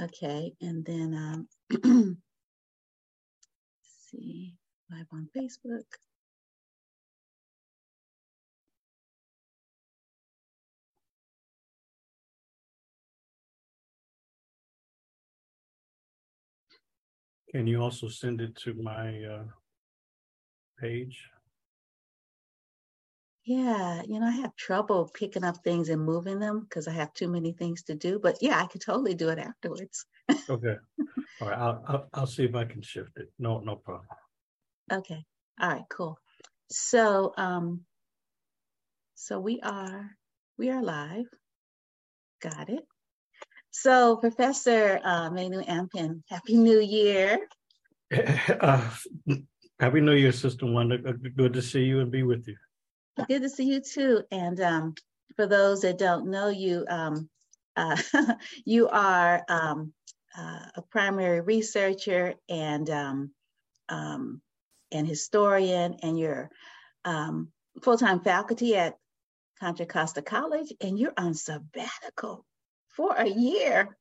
Okay, and then um, see, live on Facebook. Can you also send it to my uh page? Yeah, you know, I have trouble picking up things and moving them because I have too many things to do. But yeah, I could totally do it afterwards. Okay, all right, I'll I'll I'll see if I can shift it. No, no problem. Okay. All right, cool. So um so we are we are live. Got it. So Professor uh Manu Ampim, Happy New Year. Uh, Happy New Year, Sister Wanda. Good good to see you and be with you. Good to see you too. And um for those that don't know you, um uh you are um uh, a primary researcher and um um and historian and you're um, full-time faculty at Contra Costa College and you're on sabbatical for a year.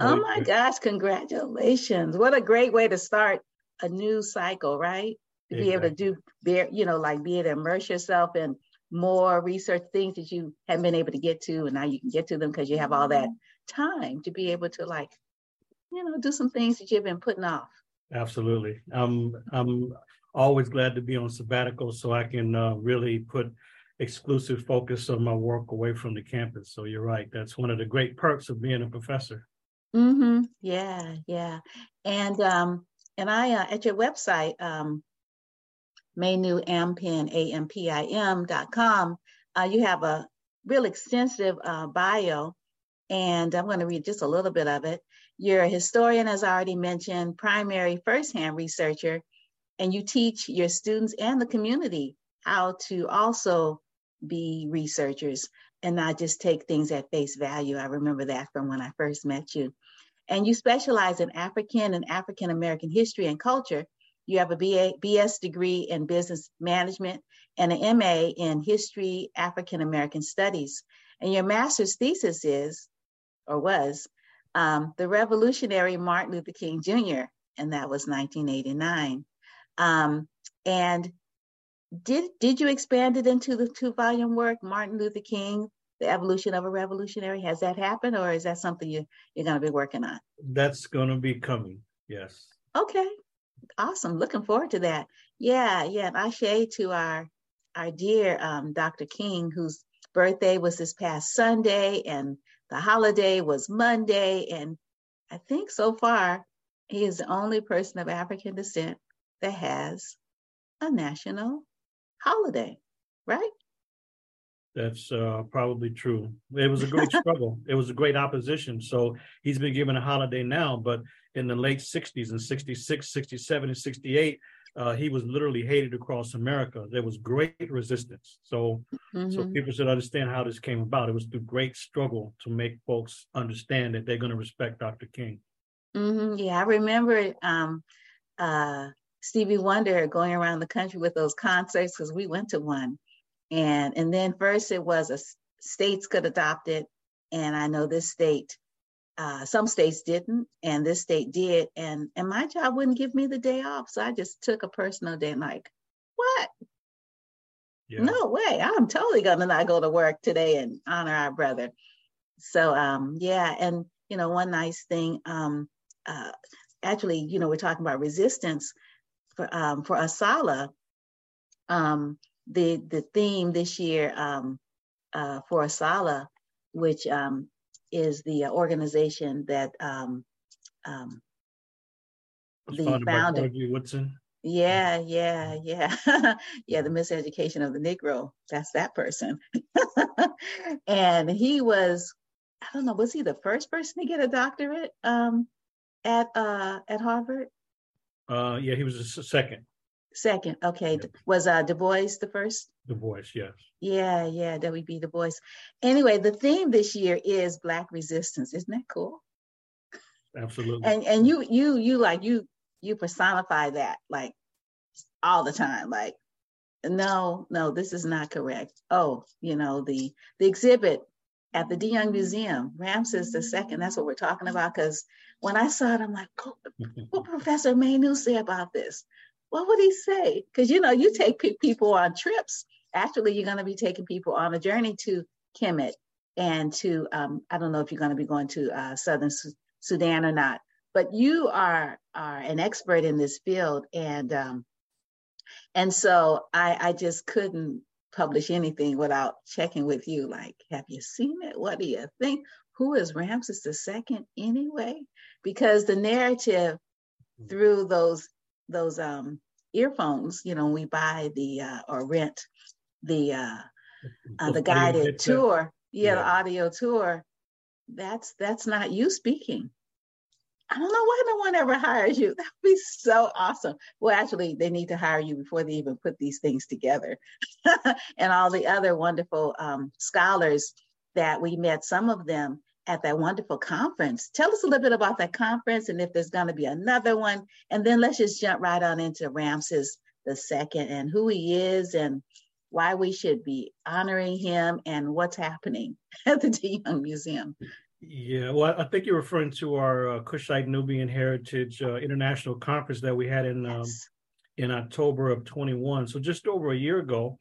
Oh my gosh, congratulations. What a great way to start a new cycle, right? To be able to do there, you know, like be able to immerse yourself in more research things that you haven't been able to get to, and now you can get to them because you have all that time to be able to like, you know, do some things that you've been putting off. Absolutely. I'm I'm always glad to be on sabbatical so I can uh, really put exclusive focus on my work away from the campus. So you're right. That's one of the great perks of being a professor. Mm-hmm. Yeah, yeah. And um, and I uh, at your website, um, Manuampim, A-M-P-I-M dot uh, you have a real extensive uh, bio, and I'm going to read just a little bit of it. You're a historian, as I already mentioned, primary firsthand researcher, and you teach your students and the community how to also be researchers and not just take things at face value. I remember that from when I first met you. And you specialize in African and African American history and culture. You have a BA, BS degree in business management and an MA in history, African American studies. And your master's thesis is, or was, um, the revolutionary Martin Luther King Jr., and that was 1989. Um, and did did you expand it into the two volume work, Martin Luther King, the evolution of a revolutionary? Has that happened, or is that something you you're going to be working on? That's going to be coming. Yes. Okay, awesome. Looking forward to that. Yeah, yeah. Ashe to our our dear um, Dr. King, whose birthday was this past Sunday, and the holiday was Monday, and I think so far he is the only person of African descent that has a national holiday, right? That's uh, probably true. It was a great struggle. It was a great opposition. So he's been given a holiday now, but in the late 60s and 66, 67, and 68, uh, he was literally hated across America. There was great resistance. So, mm-hmm. so people should understand how this came about. It was through great struggle to make folks understand that they're going to respect Dr. King. Mm-hmm. Yeah, I remember um, uh, Stevie Wonder going around the country with those concerts because we went to one. And and then first it was a states could adopt it. And I know this state, uh, some states didn't, and this state did. And and my job wouldn't give me the day off. So I just took a personal day and like, what? Yeah. No way. I'm totally gonna not go to work today and honor our brother. So um yeah, and you know, one nice thing, um uh actually, you know, we're talking about resistance for um, for ASALH, um, the the theme this year um, uh, for ASALH, which um, is the organization that um, um, the founder Woodson. Yeah, yeah, yeah, yeah. The miseducation of the Negro. That's that person. and he was, I don't know, was he the first person to get a doctorate um, at uh, at Harvard? Uh, yeah, he was a second. Second, okay. Yeah. Was uh Du Bois the first? Du Bois, yes. Yeah, yeah, W.B. Du Bois. Anyway, the theme this year is Black resistance. Isn't that cool? Absolutely. And and you you you like you you personify that like all the time. Like, no, no, this is not correct. Oh, you know the the exhibit at the De Young Museum, Ramses II. That's what we're talking about. Because when I saw it, I'm like, what Professor Manu say about this? What would he say? Because you know, you take pe- people on trips. Actually, you're going to be taking people on a journey to Kemet and to um, I don't know if you're going to be going to uh, Southern Su- Sudan or not, but you are are an expert in this field, and um, and so I I just couldn't publish anything without checking with you. Like, have you seen it? What do you think? Who is Ramses II anyway? Because the narrative hmm. through those those um, earphones, you know, we buy the uh, or rent the uh, uh, the guided tour, yeah, yeah, the audio tour. That's that's not you speaking. I don't know why no one ever hires you. That would be so awesome. Well, actually, they need to hire you before they even put these things together. and all the other wonderful um, scholars that we met, some of them at that wonderful conference. Tell us a little bit about that conference and if there's going to be another one. And then let's just jump right on into Ramses the second and who he is and why we should be honoring him and what's happening at the De Young Museum. Yeah, well, I think you're referring to our uh, Kushite Nubian Heritage uh, International Conference that we had in um, yes. um, in October of 21. So just over a year ago,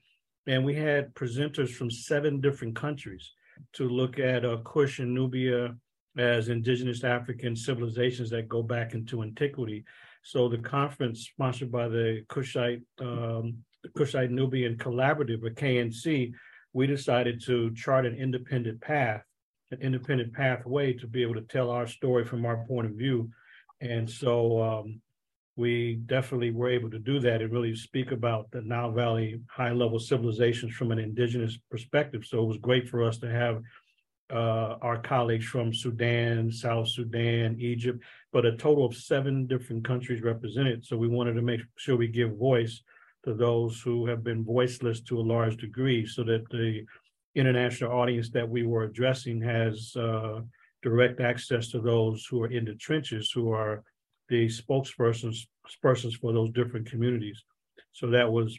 and we had presenters from seven different countries to look at uh, Kush and Nubia as indigenous African civilizations that go back into antiquity. So the conference sponsored by the Kushite um, the Kushite Nubian Collaborative, or KNC, we decided to chart an independent path an independent pathway to be able to tell our story from our point of view. And so um, we definitely were able to do that and really speak about the Nile Valley high level civilizations from an indigenous perspective. So it was great for us to have uh, our colleagues from Sudan, South Sudan, Egypt, but a total of seven different countries represented. So we wanted to make sure we give voice to those who have been voiceless to a large degree so that the international audience that we were addressing has uh, direct access to those who are in the trenches, who are the spokespersons persons for those different communities. So that was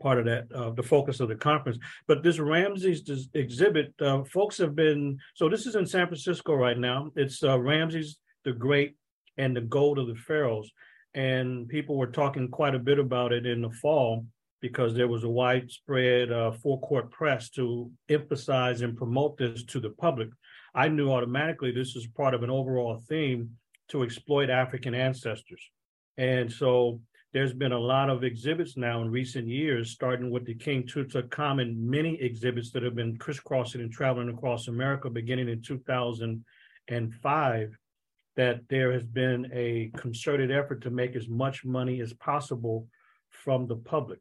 part of that, uh, the focus of the conference. But this Ramses exhibit, uh, folks have been, so this is in San Francisco right now. It's uh, Ramses the Great and the Gold of the Pharaohs. And people were talking quite a bit about it in the fall because there was a widespread uh, court press to emphasize and promote this to the public. I knew automatically this is part of an overall theme to exploit African ancestors. And so there's been a lot of exhibits now in recent years, starting with the King Tutankhamun many exhibits that have been crisscrossing and traveling across America beginning in 2005, that there has been a concerted effort to make as much money as possible from the public.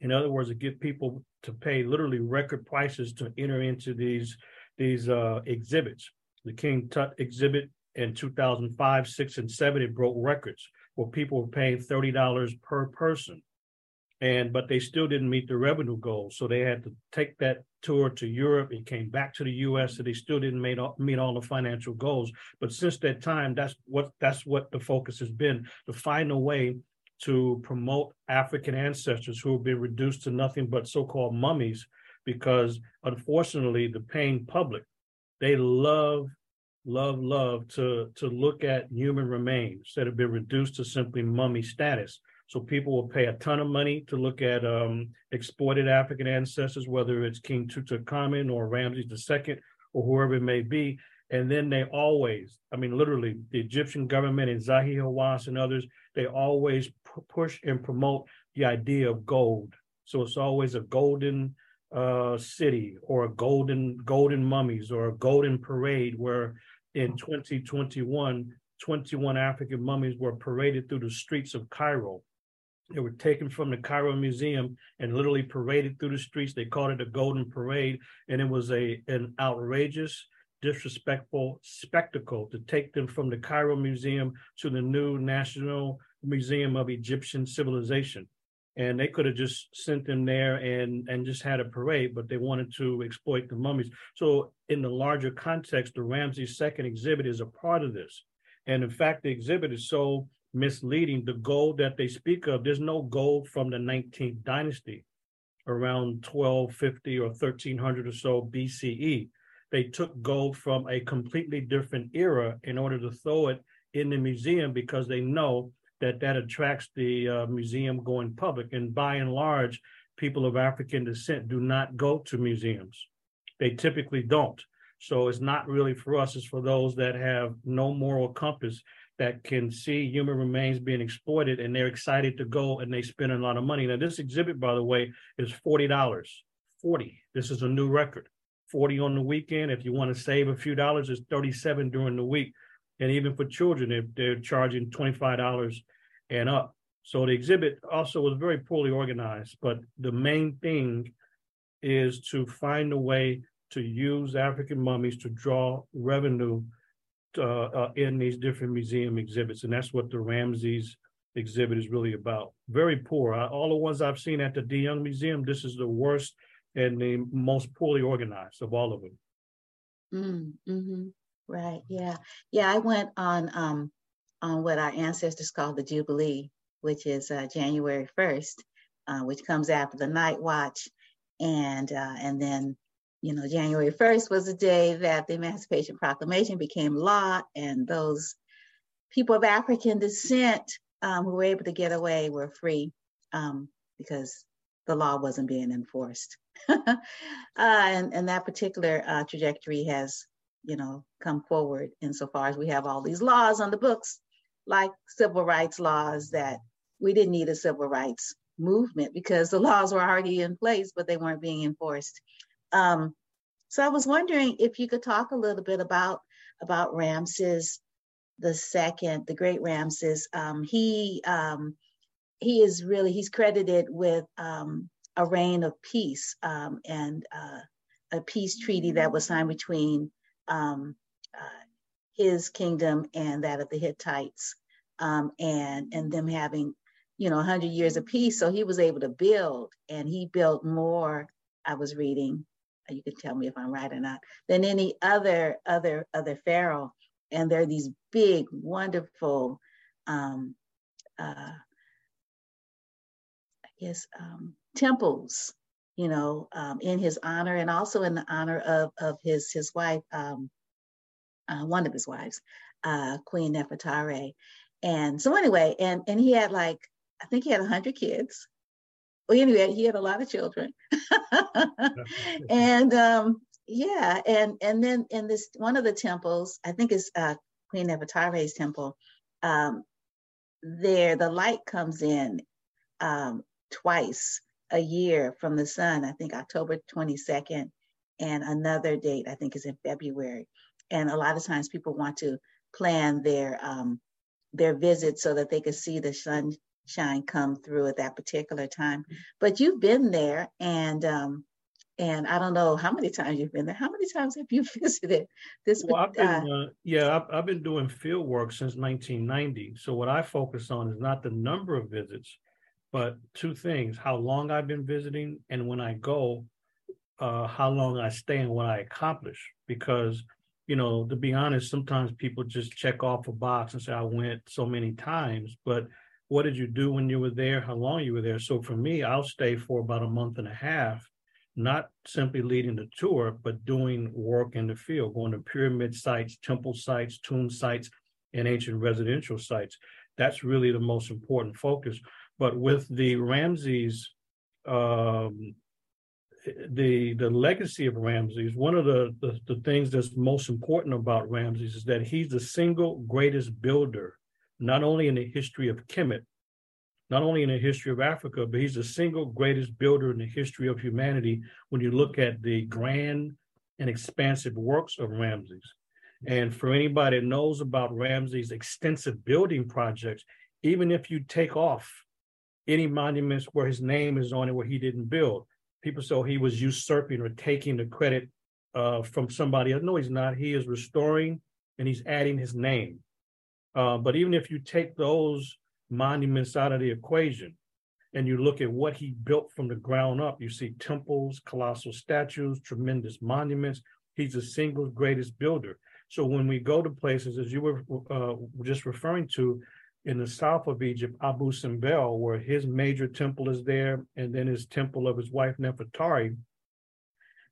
In other words, to get people to pay literally record prices to enter into these these uh, exhibits. The King Tut exhibit in 2005, six, and seven, it broke records where people were paying thirty dollars per person, and but they still didn't meet the revenue goals. So they had to take that tour to Europe. It came back to the U.S. So they still didn't meet all, meet all the financial goals. But since that time, that's what that's what the focus has been to find a way to promote African ancestors who have been reduced to nothing but so-called mummies, because unfortunately, the paying public, they love, love, love to, to look at human remains that have been reduced to simply mummy status. So people will pay a ton of money to look at um, exploited African ancestors, whether it's King Tutankhamun or Ramses II or whoever it may be. And then they always, I mean, literally, the Egyptian government and Zahi Hawass and others, they always push and promote the idea of gold. So it's always a golden uh, city or a golden golden mummies or a golden parade where in 2021 21 African mummies were paraded through the streets of Cairo. They were taken from the Cairo Museum and literally paraded through the streets. They called it a golden parade, and it was a an outrageous, disrespectful spectacle to take them from the Cairo Museum to the new National Museum of Egyptian Civilization. And they could have just sent them there and, and just had a parade, but they wanted to exploit the mummies. So, in the larger context, the Ramses second exhibit is a part of this. And in fact, the exhibit is so misleading. The gold that they speak of, there's no gold from the 19th dynasty around 1250 or 1300 or so BCE. they took gold from a completely different era in order to throw it in the museum because they know that that attracts the uh, museum going public. And by and large, people of African descent do not go to museums. They typically don't. So it's not really for us, it's for those that have no moral compass that can see human remains being exploited and they're excited to go and they spend a lot of money. Now, this exhibit, by the way, is $40. 40. This is a new record. 40 on the weekend. If you want to save a few dollars, it's 37 during the week. And even for children, they're, they're charging $25 and up. So the exhibit also was very poorly organized, but the main thing is to find a way to use African mummies to draw revenue uh, uh, in these different museum exhibits, and that's what the Ramses exhibit is really about. Very poor. I, all the ones I've seen at the De Young Museum, this is the worst and the most poorly organized of all of them. Mm, hmm Right. Yeah. Yeah. I went on um, on what our ancestors called the Jubilee, which is uh, January first, uh, which comes after the Night Watch, and uh, and then you know January first was the day that the Emancipation Proclamation became law, and those people of African descent um, who were able to get away were free um, because the law wasn't being enforced. uh, and, and that particular uh, trajectory has you know, come forward insofar as we have all these laws on the books, like civil rights laws that we didn't need a civil rights movement because the laws were already in place, but they weren't being enforced. Um, so I was wondering if you could talk a little bit about about Ramses the second, the great Ramses. Um, he um, he is really he's credited with um, a reign of peace um, and uh, a peace treaty that was signed between um, uh, his kingdom and that of the Hittites, um, and and them having, you know, 100 years of peace. So he was able to build, and he built more. I was reading. You can tell me if I'm right or not. Than any other other other pharaoh, and there are these big, wonderful. Um, uh, I guess um, temples you know, um, in his honor and also in the honor of of his his wife, um, uh, one of his wives, uh, Queen Nefertari. And so anyway, and and he had like I think he had hundred kids. Well, anyway, he had a lot of children, and um, yeah, and and then in this one of the temples, I think it's uh, Queen Nefertari's temple. Um, there, the light comes in um, twice a year from the sun, I think October 22nd, and another date, I think, is in February. And a lot of times people want to plan their um, their visit so that they can see the sunshine come through at that particular time. But you've been there, and um, and I don't know how many times you've been there. How many times have you visited this? Well, I've been, uh, uh, yeah, I've, I've been doing field work since 1990. So what I focus on is not the number of visits, but two things how long I've been visiting, and when I go, uh, how long I stay and what I accomplish. Because, you know, to be honest, sometimes people just check off a box and say, I went so many times. But what did you do when you were there? How long you were there? So for me, I'll stay for about a month and a half, not simply leading the tour, but doing work in the field, going to pyramid sites, temple sites, tomb sites, and ancient residential sites. That's really the most important focus. But with the Ramses, um, the the legacy of Ramses, one of the, the, the things that's most important about Ramses is that he's the single greatest builder, not only in the history of Kemet, not only in the history of Africa, but he's the single greatest builder in the history of humanity when you look at the grand and expansive works of Ramses. And for anybody that knows about Ramses' extensive building projects, even if you take off any monuments where his name is on it where he didn't build. People say he was usurping or taking the credit uh, from somebody else. No, he's not. He is restoring and he's adding his name. Uh, but even if you take those monuments out of the equation and you look at what he built from the ground up, you see temples, colossal statues, tremendous monuments. He's the single greatest builder. So when we go to places, as you were uh, just referring to, in the south of Egypt, Abu Simbel, where his major temple is there, and then his temple of his wife Nefertari.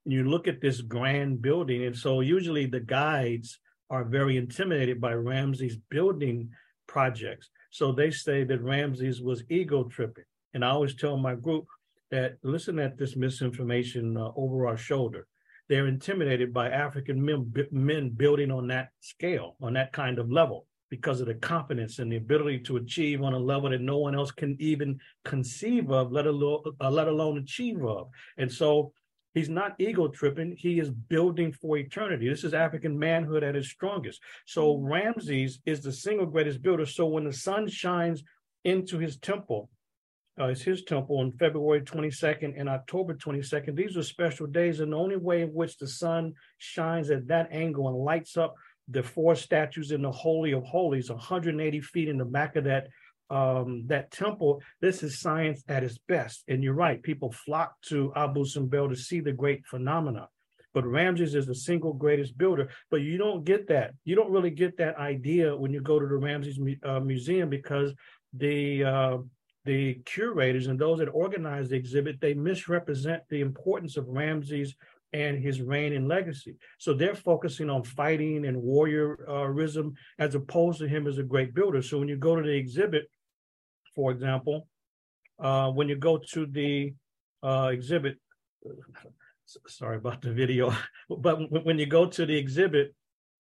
and you look at this grand building, and so usually the guides are very intimidated by Ramses building projects. So they say that Ramses was ego tripping. And I always tell my group that listen at this misinformation uh, over our shoulder. They're intimidated by African men, men building on that scale, on that kind of level, because of the confidence and the ability to achieve on a level that no one else can even conceive of, let alone, uh, let alone achieve of. And so He's not ego tripping. He is building for eternity. This is African manhood at its strongest. So mm-hmm. Ramses is the single greatest builder. So when the sun shines into his temple, uh, it's his temple on February 22nd and October 22nd. These are special days, and the only way in which the sun shines at that angle and lights up the four statues in the Holy of Holies, 180 feet in the back of that um, that temple, this is science at its best. And you're right, people flock to Abu Simbel to see the great phenomena. But Ramses is the single greatest builder. But you don't get that. You don't really get that idea when you go to the Ramses uh, Museum because the uh, the curators and those that organize the exhibit they misrepresent the importance of Ramses and his reign and legacy. So they're focusing on fighting and warriorism as opposed to him as a great builder. So when you go to the exhibit, for example, uh, when you go to the uh, exhibit, sorry about the video, but when you go to the exhibit,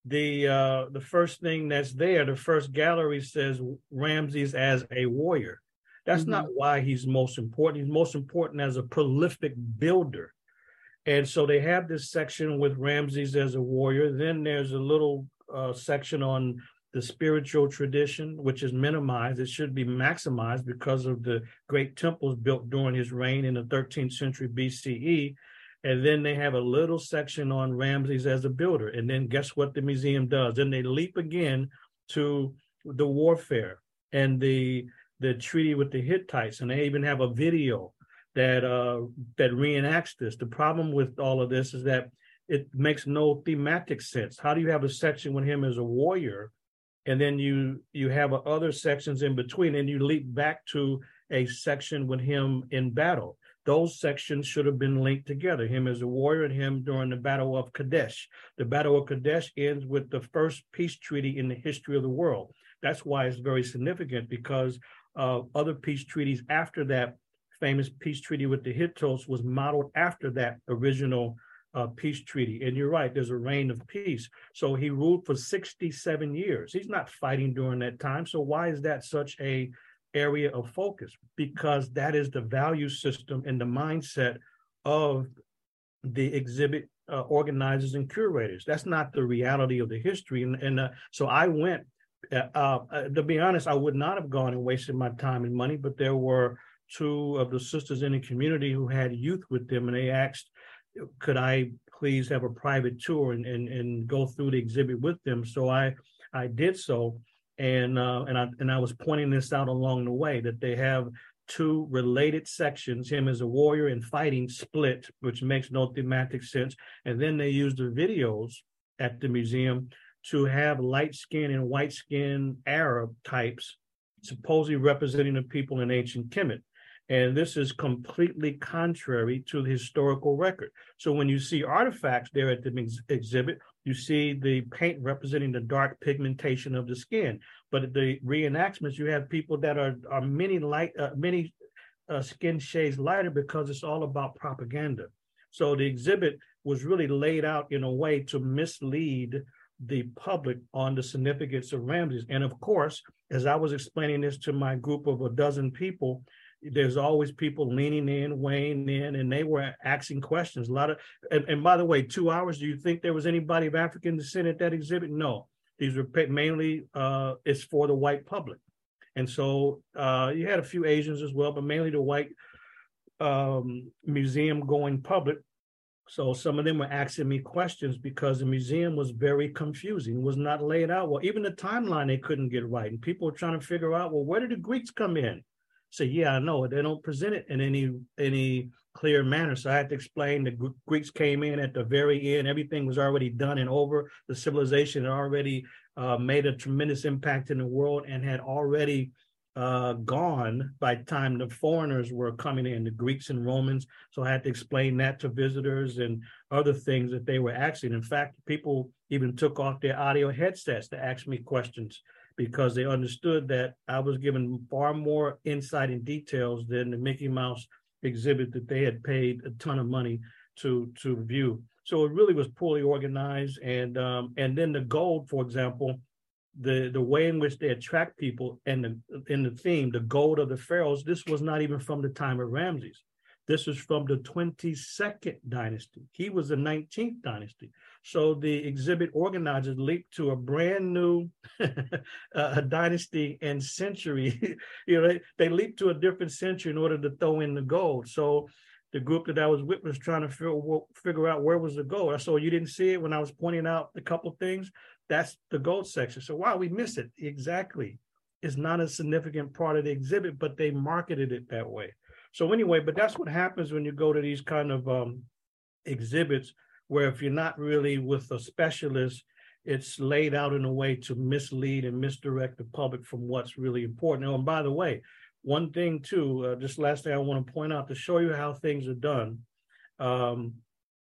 the uh, the first thing that's there, the first gallery says Ramses as a warrior. That's mm-hmm. not why he's most important. He's most important as a prolific builder. And so they have this section with Ramses as a warrior. Then there's a little uh, section on the spiritual tradition, which is minimized. It should be maximized because of the great temples built during his reign in the 13th century BCE. And then they have a little section on Ramses as a builder. And then guess what the museum does? Then they leap again to the warfare and the the treaty with the Hittites, and they even have a video that uh, that reenacts this. The problem with all of this is that it makes no thematic sense. How do you have a section with him as a warrior and then you you have other sections in between and you leap back to a section with him in battle those sections should have been linked together him as a warrior and him during the battle of kadesh the battle of kadesh ends with the first peace treaty in the history of the world that's why it's very significant because uh, other peace treaties after that famous peace treaty with the hittites was modeled after that original uh, peace treaty. And you're right, there's a reign of peace. So he ruled for 67 years. He's not fighting during that time. So why is that such a area of focus? Because that is the value system and the mindset of the exhibit uh, organizers and curators. That's not the reality of the history. And, and uh, so I went. Uh, uh, to be honest, I would not have gone and wasted my time and money, but there were two of the sisters in the community who had youth with them, and they asked could I please have a private tour and, and, and go through the exhibit with them? So I I did so, and uh, and I and I was pointing this out along the way that they have two related sections: him as a warrior and fighting split, which makes no thematic sense. And then they use the videos at the museum to have light skin and white skin Arab types, supposedly representing the people in ancient Kemet. And this is completely contrary to the historical record. So when you see artifacts there at the ex- exhibit, you see the paint representing the dark pigmentation of the skin. But at the reenactments, you have people that are, are many light, uh, many uh, skin shades lighter because it's all about propaganda. So the exhibit was really laid out in a way to mislead the public on the significance of Ramses. And of course, as I was explaining this to my group of a dozen people, there's always people leaning in, weighing in, and they were asking questions. A lot of, and, and by the way, two hours. Do you think there was anybody of African descent at that exhibit? No, these were mainly uh, it's for the white public, and so uh, you had a few Asians as well, but mainly the white um, museum going public. So some of them were asking me questions because the museum was very confusing, was not laid out well. Even the timeline they couldn't get right, and people were trying to figure out, well, where did the Greeks come in? Say, yeah, I know. it. They don't present it in any any clear manner. So I had to explain the Greeks came in at the very end. Everything was already done and over. The civilization had already uh, made a tremendous impact in the world and had already uh, gone by the time the foreigners were coming in, the Greeks and Romans. So I had to explain that to visitors and other things that they were asking. In fact, people even took off their audio headsets to ask me questions because they understood that I was given far more insight and details than the Mickey Mouse exhibit that they had paid a ton of money to to view. So it really was poorly organized, and um, and then the gold, for example, the the way in which they attract people and the in the theme, the gold of the pharaohs, this was not even from the time of Ramses. This is from the 22nd dynasty. He was the 19th dynasty. So the exhibit organizers leaped to a brand new uh, dynasty and century. you know, they, they leaped to a different century in order to throw in the gold. So the group that I was with was trying to figure, figure out where was the gold. So you didn't see it when I was pointing out a couple things. That's the gold section. So wow, we missed it. Exactly. It's not a significant part of the exhibit, but they marketed it that way. So anyway, but that's what happens when you go to these kind of um, exhibits where if you're not really with a specialist, it's laid out in a way to mislead and misdirect the public from what's really important. Oh, and by the way, one thing too, uh, just last thing I want to point out to show you how things are done. Um,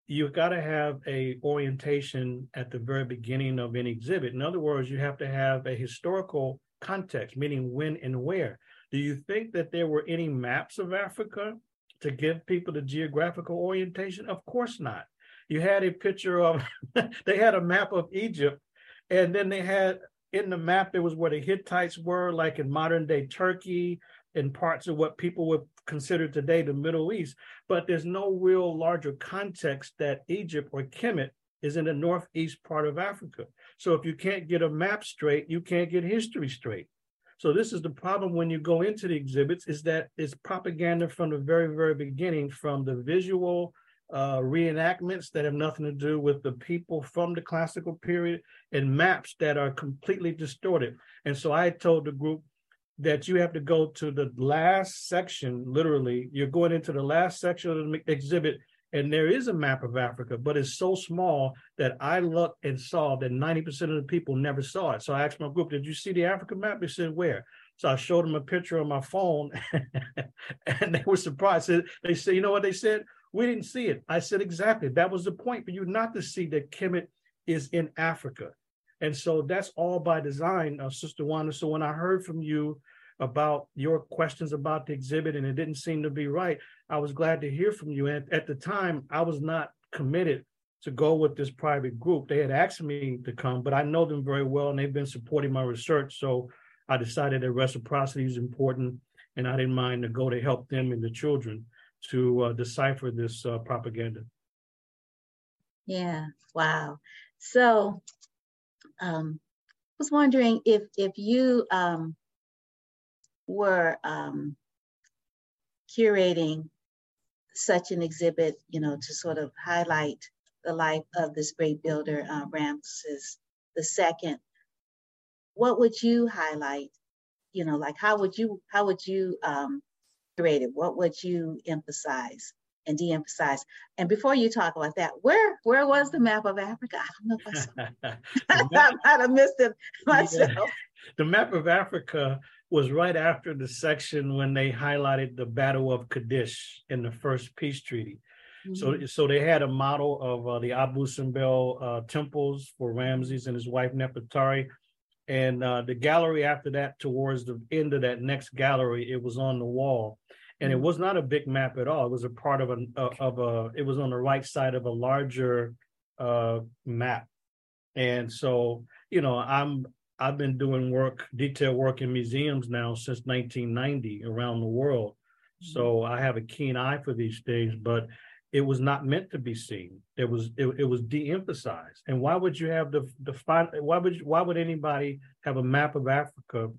you've got to have a orientation at the very beginning of any exhibit. In other words, you have to have a historical context, meaning when and where. Do you think that there were any maps of Africa to give people the geographical orientation? Of course not. You had a picture of, they had a map of Egypt, and then they had in the map, there was where the Hittites were, like in modern day Turkey, and parts of what people would consider today the Middle East, but there's no real larger context that Egypt or Kemet is in the northeast part of Africa. So if you can't get a map straight, you can't get history straight. So this is the problem when you go into the exhibits is that it's propaganda from the very, very beginning, from the visual uh, reenactments that have nothing to do with the people from the classical period and maps that are completely distorted. And so I told the group, that you have to go to the last section, literally, you're going into the last section of the exhibit, and there is a map of Africa, but it's so small that I looked and saw that 90% of the people never saw it. So I asked my group, Did you see the Africa map? They said, Where? So I showed them a picture on my phone, and they were surprised. They said, You know what they said? We didn't see it. I said, Exactly. That was the point for you not to see that Kemet is in Africa. And so that's all by design, uh, Sister Wanda. So when I heard from you about your questions about the exhibit and it didn't seem to be right, I was glad to hear from you. And at the time, I was not committed to go with this private group. They had asked me to come, but I know them very well and they've been supporting my research. So I decided that reciprocity is important and I didn't mind to go to help them and the children to uh, decipher this uh, propaganda. Yeah, wow. So um, I was wondering if if you um, were um, curating such an exhibit, you know, to sort of highlight the life of this great builder, uh, Ramses second. What would you highlight? You know, like how would you how would you um, curate it? What would you emphasize? and de-emphasize. And before you talk about that, where where was the map of Africa? I don't know if I saw. I might have missed it myself. Yeah. The map of Africa was right after the section when they highlighted the Battle of Kadesh in the first peace treaty. Mm-hmm. So, so they had a model of uh, the Abu Simbel uh, temples for Ramses and his wife Nefertari, and uh, the gallery after that, towards the end of that next gallery, it was on the wall and it mm-hmm. was not a big map at all. It was a part of a of a. It was on the right side of a larger uh, map, and so you know I'm I've been doing work, detail work in museums now since 1990 around the world. So mm-hmm. I have a keen eye for these things, but it was not meant to be seen. It was it, it was de-emphasized. And why would you have the the why would why would anybody have a map of Africa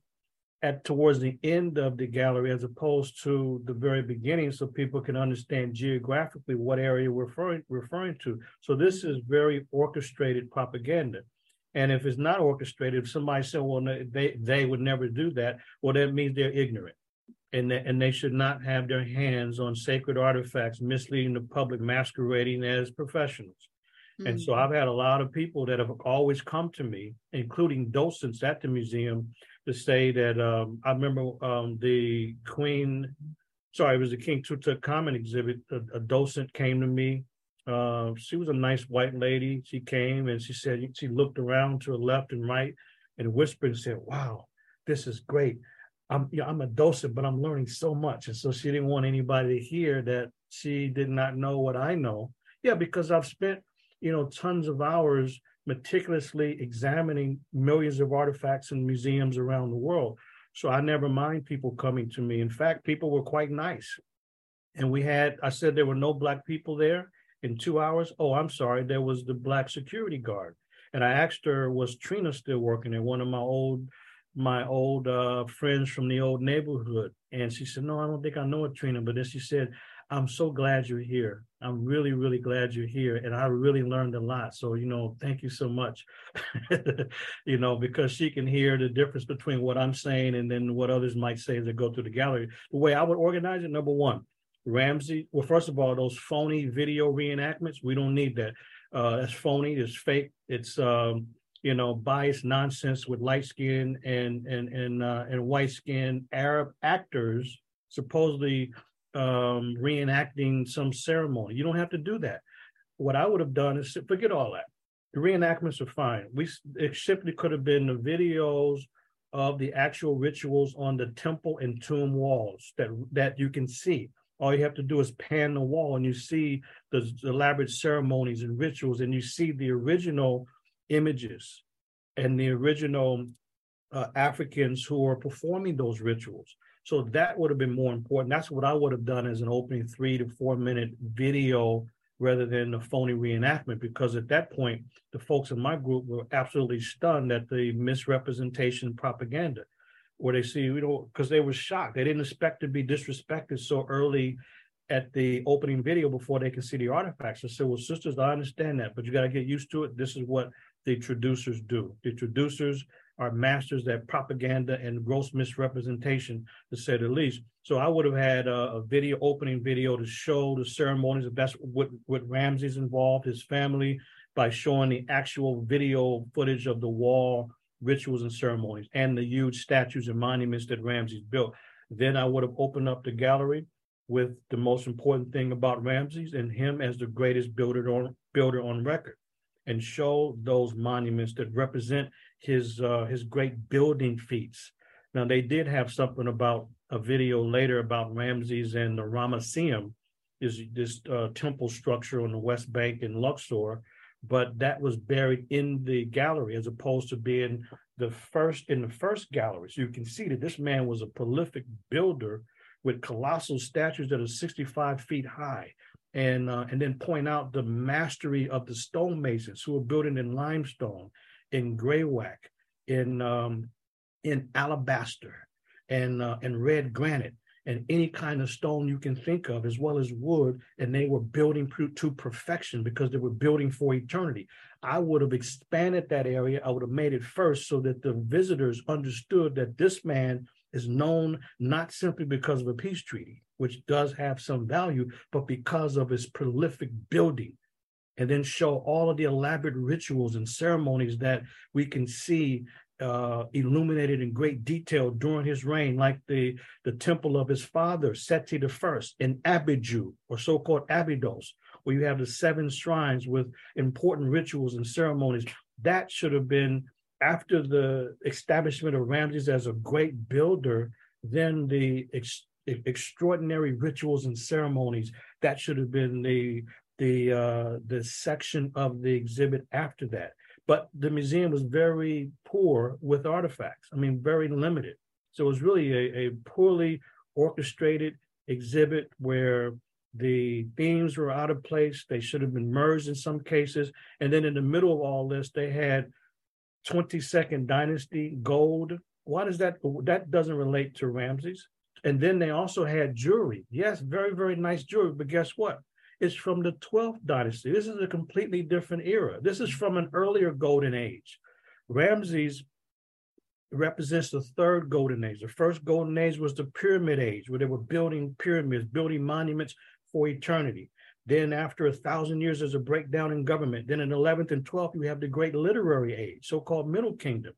at towards the end of the gallery as opposed to the very beginning so people can understand geographically what area we're referring, referring to so this is very orchestrated propaganda and if it's not orchestrated if somebody said well they they would never do that well that means they're ignorant and they, and they should not have their hands on sacred artifacts misleading the public masquerading as professionals Mm-hmm. And so mm-hmm. I've had a lot of people that have always come to me, including docents at the museum, to say that um, I remember um, the Queen, sorry, it was the King Tutankhamun exhibit. A, a docent came to me. Uh, she was a nice white lady. She came and she said, she looked around to her left and right and whispered and said, Wow, this is great. I'm, I'm a docent, but I'm learning so much. And so she didn't want anybody to hear that she did not know what I know. Yeah, because I've spent, you know, tons of hours meticulously examining millions of artifacts in museums around the world. So I never mind people coming to me. In fact, people were quite nice. And we had, I said there were no black people there in two hours. Oh, I'm sorry, there was the black security guard. And I asked her, was Trina still working there? One of my old my old uh, friends from the old neighborhood. And she said, No, I don't think I know it, Trina. But then she said, I'm so glad you're here. I'm really, really glad you're here. And I really learned a lot. So, you know, thank you so much. you know, because she can hear the difference between what I'm saying and then what others might say as they go through the gallery. The way I would organize it, number one, Ramsey, well, first of all, those phony video reenactments, we don't need that. Uh, that's phony, it's fake, it's um, you know, biased nonsense with light skin and and and uh, and white skin Arab actors supposedly um, reenacting some ceremony. You don't have to do that. What I would have done is forget all that. The reenactments are fine. We it simply could have been the videos of the actual rituals on the temple and tomb walls that that you can see. All you have to do is pan the wall and you see the elaborate ceremonies and rituals, and you see the original images and the original uh, Africans who are performing those rituals. So that would have been more important. That's what I would have done as an opening three to four minute video rather than a phony reenactment, because at that point, the folks in my group were absolutely stunned at the misrepresentation propaganda, where they see, you know, because they were shocked. They didn't expect to be disrespected so early at the opening video before they could see the artifacts. I said, well, sisters, I understand that, but you got to get used to it. This is what the traducers do. The traducers are masters at propaganda and gross misrepresentation, to say the least. So I would have had a, a video, opening video to show the ceremonies, if that's what, what Ramses involved, his family, by showing the actual video footage of the wall rituals and ceremonies and the huge statues and monuments that Ramses built. Then I would have opened up the gallery with the most important thing about Ramses and him as the greatest builder on builder on record and show those monuments that represent his uh, his great building feats. Now they did have something about a video later about Ramses and the Ramesseum, is this uh, temple structure on the West Bank in Luxor, but that was buried in the gallery as opposed to being the first in the first gallery. So you can see that this man was a prolific builder with colossal statues that are 65 feet high and uh, and then point out the mastery of the stonemasons who are building in limestone, in greywacke, in um, in alabaster, and uh, and red granite, and any kind of stone you can think of, as well as wood. And they were building to perfection because they were building for eternity. I would have expanded that area. I would have made it first so that the visitors understood that this man is known not simply because of a peace treaty, which does have some value, but because of his prolific building. And then show all of the elaborate rituals and ceremonies that we can see uh, illuminated in great detail during his reign, like the, the temple of his father, Seti I, in Abidu, or so called Abydos, where you have the seven shrines with important rituals and ceremonies. That should have been after the establishment of Ramses as a great builder, then the ex- extraordinary rituals and ceremonies that should have been the the uh, the section of the exhibit after that. But the museum was very poor with artifacts. I mean, very limited. So it was really a, a poorly orchestrated exhibit where the themes were out of place. They should have been merged in some cases. And then in the middle of all this, they had 22nd dynasty gold. Why does that that doesn't relate to Ramses? And then they also had jewelry. Yes, very, very nice jewelry, but guess what? It's from the 12th dynasty. This is a completely different era. This is from an earlier golden age. Ramses represents the third golden age. The first golden age was the pyramid age, where they were building pyramids, building monuments for eternity. Then after a thousand years, there's a breakdown in government. Then in 11th and 12th, you have the great literary age, so-called Middle Kingdom.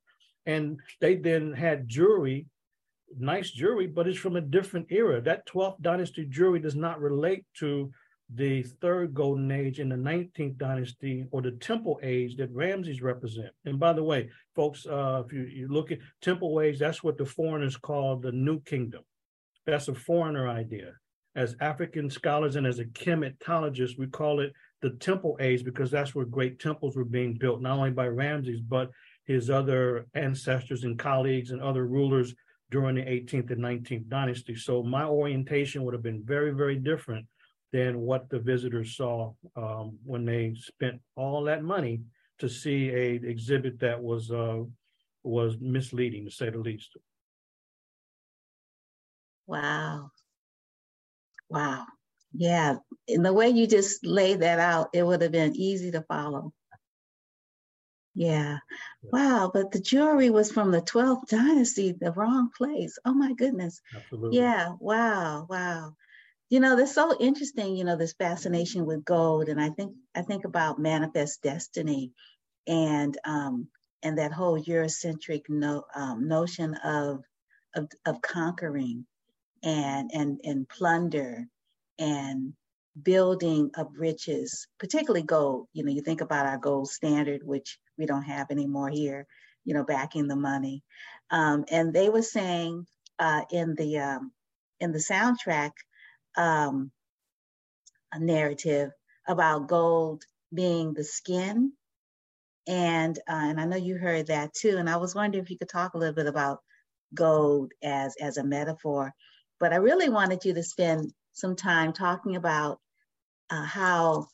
And they then had Jewry, nice Jewry, but it's from a different era. That 12th dynasty Jewry does not relate to the third golden age in the 19th dynasty or the temple age that Ramses represent. And by the way, folks, uh, if you, you look at temple age, that's what the foreigners call the new kingdom. That's a foreigner idea. As African scholars and as a Kemetologist, we call it the temple age because that's where great temples were being built, not only by Ramses, but his other ancestors and colleagues and other rulers during the 18th and 19th dynasty. So my orientation would have been very, very different than what the visitors saw um, when they spent all that money to see a exhibit that was uh, was misleading to say the least. Wow. Wow. Yeah. In the way you just laid that out, it would have been easy to follow. Yeah. Wow. But the Jewry was from the 12th dynasty, the wrong place. Oh my goodness. Absolutely. Yeah. Wow. Wow you know that's so interesting you know this fascination with gold and i think i think about manifest destiny and um and that whole eurocentric no, um, notion of, of of conquering and and and plunder and building of riches particularly gold you know you think about our gold standard which we don't have anymore here you know backing the money um, and they were saying uh, in the um, in the soundtrack um, a narrative about gold being the skin. And, uh, and I know you heard that too. And I was wondering if you could talk a little bit about gold as, as a metaphor. But I really wanted you to spend some time talking about uh, how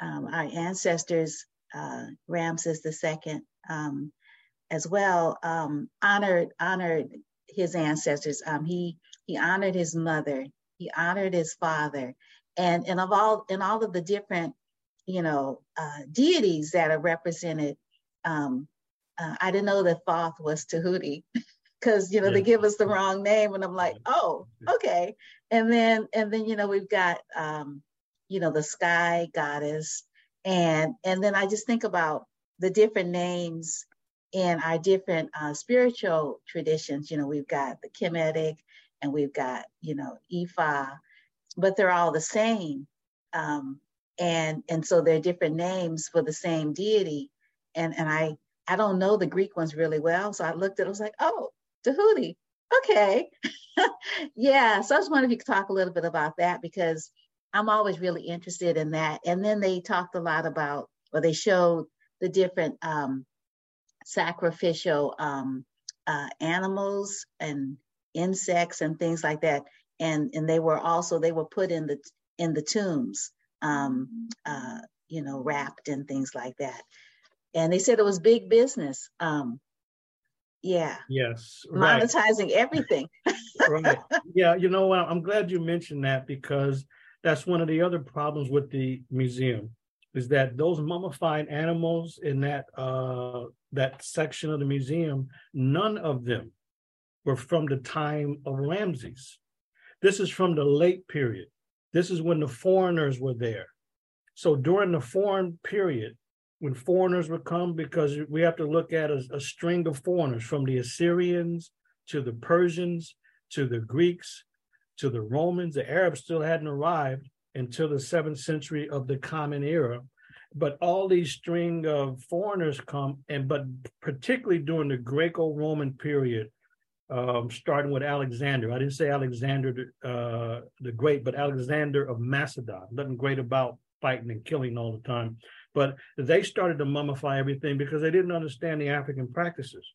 um, our ancestors, uh, Ramses II, um, as well, um, honored honored his ancestors. Um, he he honored his mother. He honored his father. And and of all in all of the different you know uh, deities that are represented um, uh, i didn't know that thoth was tahuti because you know yeah. they give us the wrong name and i'm like oh okay and then and then you know we've got um, you know the sky goddess and and then i just think about the different names in our different uh, spiritual traditions you know we've got the kemetic and we've got, you know, Ifa, but they're all the same. Um, and and so they're different names for the same deity. And and I I don't know the Greek ones really well. So I looked at it, I was like, oh, Tahuti. Okay. yeah. So I just wondering if you could talk a little bit about that because I'm always really interested in that. And then they talked a lot about, or they showed the different um, sacrificial um, uh, animals and insects and things like that. And and they were also they were put in the in the tombs, um, uh, you know, wrapped and things like that. And they said it was big business. Um, yeah. Yes. Right. Monetizing everything. right. Yeah. You know what? I'm glad you mentioned that because that's one of the other problems with the museum is that those mummified animals in that uh, that section of the museum, none of them were from the time of Ramses. This is from the late period. This is when the foreigners were there. So during the foreign period, when foreigners would come, because we have to look at a, a string of foreigners from the Assyrians to the Persians to the Greeks to the Romans, the Arabs still hadn't arrived until the seventh century of the Common Era. But all these string of foreigners come, and but particularly during the Greco-Roman period, um, starting with Alexander. I didn't say Alexander uh, the Great, but Alexander of Macedon. Nothing great about fighting and killing all the time. But they started to mummify everything because they didn't understand the African practices.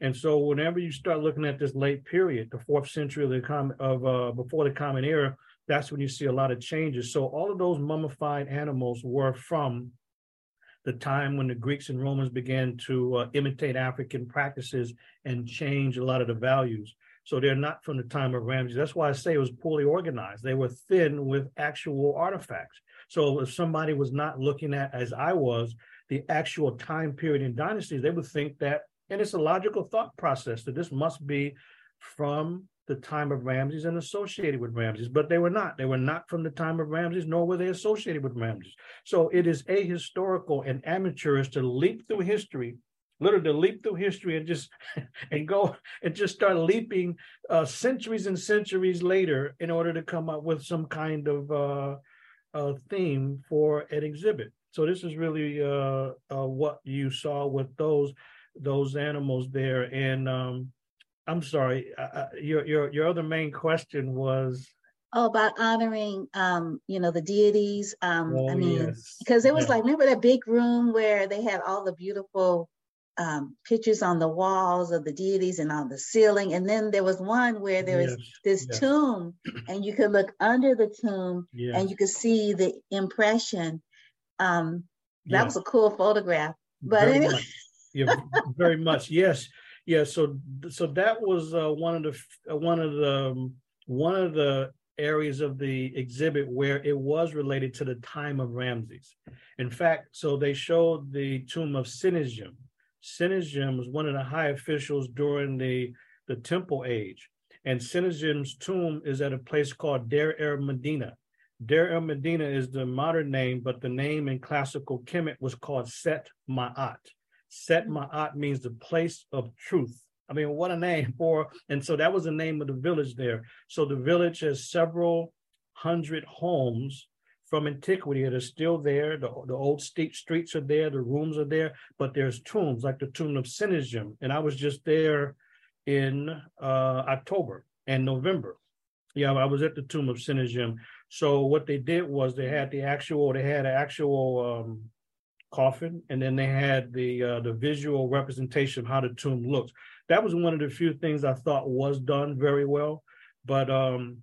And so, whenever you start looking at this late period, the fourth century of the com- of uh, before the Common Era, that's when you see a lot of changes. So, all of those mummified animals were from the time when the Greeks and Romans began to uh, imitate African practices and change a lot of the values. So they're not from the time of Ramses. That's why I say it was poorly organized. They were thin with actual artifacts. So if somebody was not looking at, as I was, the actual time period in dynasties, they would think that, and it's a logical thought process that this must be from the time of Ramses and associated with Ramses, but they were not. They were not from the time of Ramses, nor were they associated with Ramses. So it is ahistorical and amateurish to leap through history, literally to leap through history and just and go and just start leaping uh, centuries and centuries later in order to come up with some kind of uh, uh, theme for an exhibit. So this is really uh, uh, what you saw with those those animals there, and um, I'm sorry, your your your other main question was Oh, about honoring, um, you know, the deities. Um, Oh, I mean, yes. because it was Yeah. like, remember that big room where they had all the beautiful um, pictures on the walls of the deities and on the ceiling, and then there was one where there was Yes, this yes. tomb, and you could look under the tomb yeah, and you could see the impression. Um, that was a cool photograph. But very anyway, much. Yeah, very much. Yes, yeah. So, so that was uh, one of the uh, one of the um, one of the areas of the exhibit where it was related to the time of Ramses. In fact, so they showed the tomb of Sennedjem. Sennedjem was one of the high officials during the the Temple age, and Sennedjem's tomb is at a place called Der er Medina. Der el Medina is the modern name, but the name in classical Kemet was called Set Ma'at. Set Ma'at means the place of truth. I mean, what a name for, and so that was the name of the village there. So the village has several hundred homes from antiquity that are still there. The, the old steep streets are there, the rooms are there, but there's tombs like the tomb of Sennedjem. And I was just there in uh, October and November. Yeah, I was at the tomb of Sennedjem. So what they did was they had the actual, they had an actual um, coffin, and then they had the uh, the visual representation of how the tomb looks. That was one of the few things I thought was done very well, but um,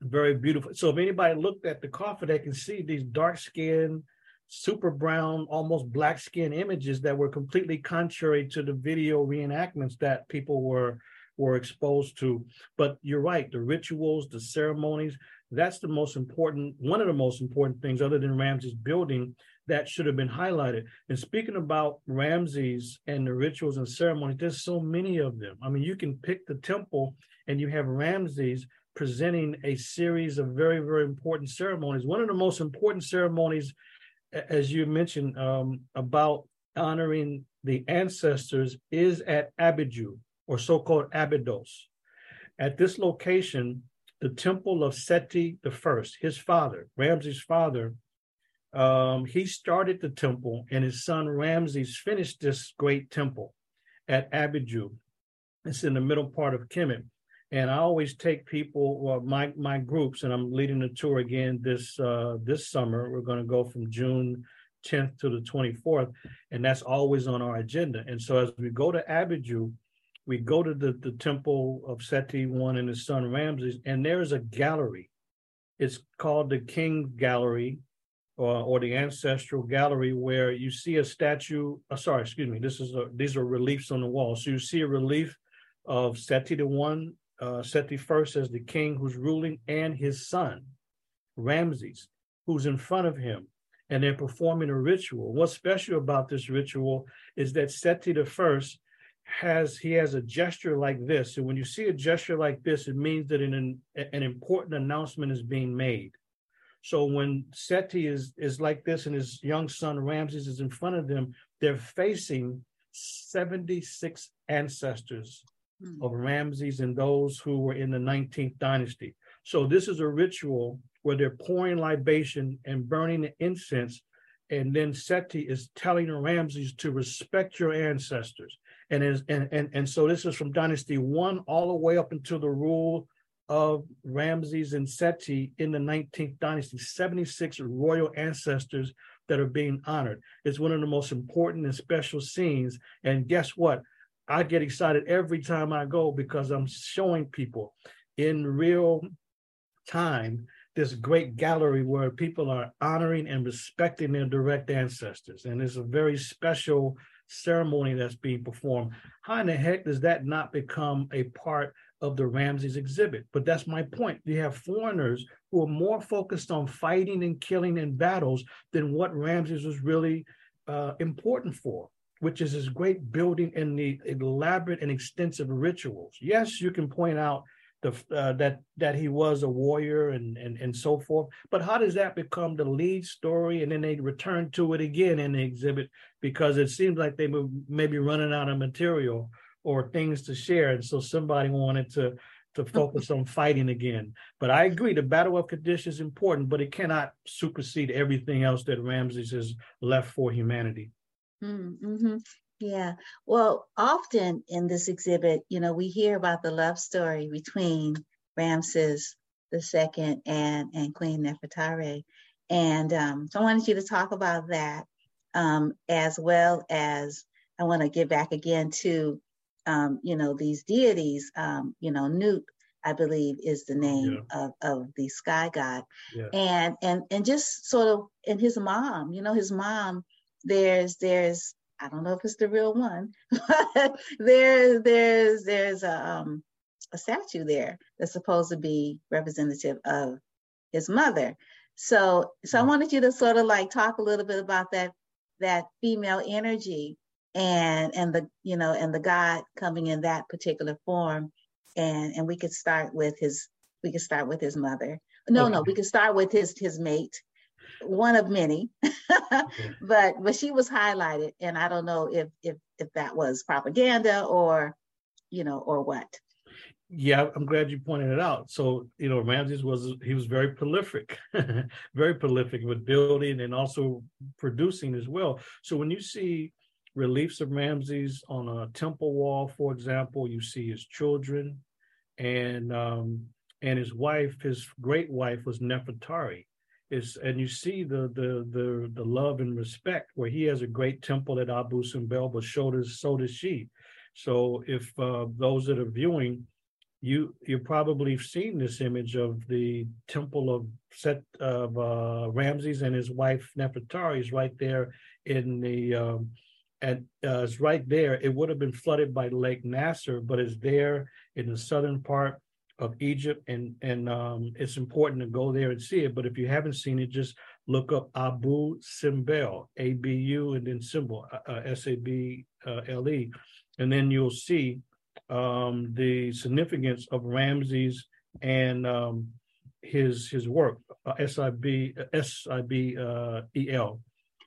very beautiful. So if anybody looked at the coffin, they can see these dark skin, super brown, almost black skin images that were completely contrary to the video reenactments that people were were exposed to. But you're right, the rituals, the ceremonies, that's the most important, one of the most important things other than Ramses building that should have been highlighted. And speaking about Ramses and the rituals and ceremonies, there's so many of them. I mean, you can pick the temple and you have Ramses presenting a series of very, very important ceremonies. One of the most important ceremonies, as you mentioned, um, about honoring the ancestors is at Abidu, or so-called Abydos. At this location, the temple of Seti I, his father, Ramses' father, um, he started the temple, and his son Ramses finished this great temple at Abidu. It's in the middle part of Kemet. And I always take people, well, my my groups, and I'm leading the tour again this uh, this summer. We're going to go from June 10th to the 24th, and that's always on our agenda. And so as we go to Abidu, we go to the, the temple of Seti one and his son Ramses, and there's a gallery. It's called the King Gallery, or, or the Ancestral Gallery, where you see a statue. Uh, sorry, excuse me. This is a, these are reliefs on the wall. So you see a relief of Seti the one, uh, Seti first as the king who's ruling, and his son Ramses, who's in front of him, and they're performing a ritual. What's special about this ritual is that Seti the first has he has a gesture like this. And when you see a gesture like this, it means that an an important announcement is being made. So when Seti is is like this and his young son Ramses is in front of them, they're facing 76 ancestors Hmm. of Ramses and those who were in the 19th dynasty. So this is a ritual where they're pouring libation and burning the incense. And then Seti is telling Ramses to respect your ancestors. And, is, and, and, and so this is from dynasty one all the way up until the rule of Ramses and Seti in the 19th dynasty, 76 royal ancestors that are being honored. It's one of the most important and special scenes. And guess what? I get excited every time I go because I'm showing people in real time this great gallery where people are honoring and respecting their direct ancestors. And it's a very special ceremony that's being performed. How in the heck does that not become a part of the Ramses exhibit? But that's my point. You have foreigners who are more focused on fighting and killing in battles than what Ramses was really uh, important for which is this great building and the elaborate and extensive rituals. Yes, you can point out the uh, that that he was a warrior and and and so forth. But how does that become the lead story, and then they return to it again in the exhibit because it seems like they were maybe running out of material or things to share, and so somebody wanted to to focus on fighting again. But I agree, the battle of Kadesh is important, but it cannot supersede everything else that Ramses has left for humanity. Mm-hmm. Yeah. Well, often in this exhibit, you know, we hear about the love story between Ramses II and, and Queen Nefertari. And um, so I wanted you to talk about that um, as well as I want to get back again to, um, you know, these deities. Um, you know, Nut, I believe, is the name yeah. of, of the sky god. Yeah. And and and just sort of and his mom, you know, his mom, there's there's I don't know if it's the real one, but there's there's there's a um, a statue there that's supposed to be representative of his mother. So so I wanted you to sort of like talk a little bit about that that female energy and and the you know and the God coming in that particular form and and we could start with his we could start with his mother. No, okay. no, we could start with his his mate one of many, but but she was highlighted, and I don't know if if if that was propaganda or you know or what. Yeah, I'm glad you pointed it out. So you know, Ramses was he was very prolific, very prolific with building and also producing as well. So when you see reliefs of Ramses on a temple wall, for example, you see his children, and um, and his wife, his great wife was Nefertari is and you see the the the the love and respect where he has a great temple at Abu Simbel, but so does so does she. So if uh, those that are viewing, you you probably have seen this image of the temple of Set of uh, Ramses and his wife Nefertari is right there in the um, and uh, it's right there. It would have been flooded by Lake Nasser, but it's there in the southern part of Egypt, and and um, it's important to go there and see it. But if you haven't seen it, just look up Abu Simbel, A B U, and then symbol uh, uh S A B L E, and then you'll see um, the significance of Ramses and um, his his work. Uh, S I B S I B uh, E L.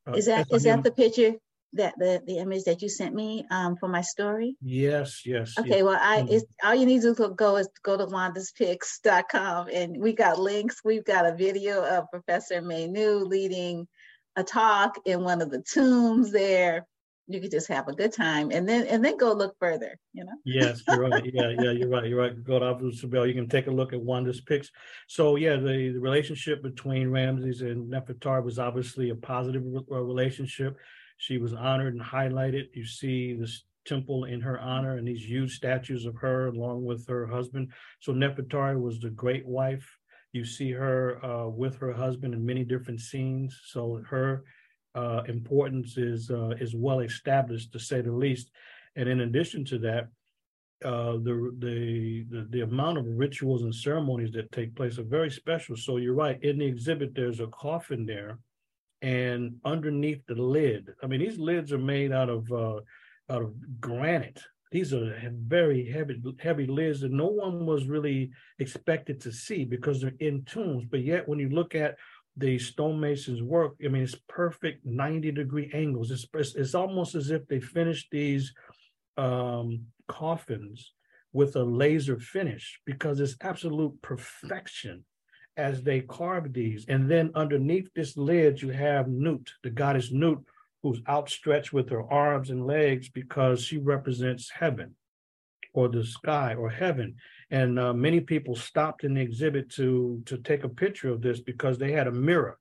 Uh, is that is that the picture that the the image that you sent me um, for my story? Yes, yes. Okay, yes. well, I mm-hmm. it's, all you need to go is go to wandaspicks.com and we got links. We've got a video of Professor Manu leading a talk in one of the tombs there. You could just have a good time and then and then go look further, you know? yes, you're right. Yeah, yeah, you're right. You're right. Go to Abu. You can take a look at Wanda's Picks. So yeah, the, the relationship between Ramses and Nefertari was obviously a positive re- relationship she was honored and highlighted. You see this temple in her honor and these huge statues of her along with her husband. So Nefertari was the great wife. You see her uh, with her husband in many different scenes. So her uh, importance is uh, is well established to say the least. And in addition to that, uh, the, the, the the amount of rituals and ceremonies that take place are very special. So you're right. In the exhibit, there's a coffin there and underneath the lid, I mean, these lids are made out of uh, out of granite. These are very heavy, heavy lids that no one was really expected to see because they're in tombs. But yet, when you look at the stonemasons' work, I mean, it's perfect 90 degree angles. It's, it's, it's almost as if they finished these um, coffins with a laser finish because it's absolute perfection as they carve these. And then underneath this lid, you have Nut, the goddess Nut, who's outstretched with her arms and legs because she represents heaven or the sky or heaven. And uh, many people stopped in the exhibit to to take a picture of this because they had a mirror,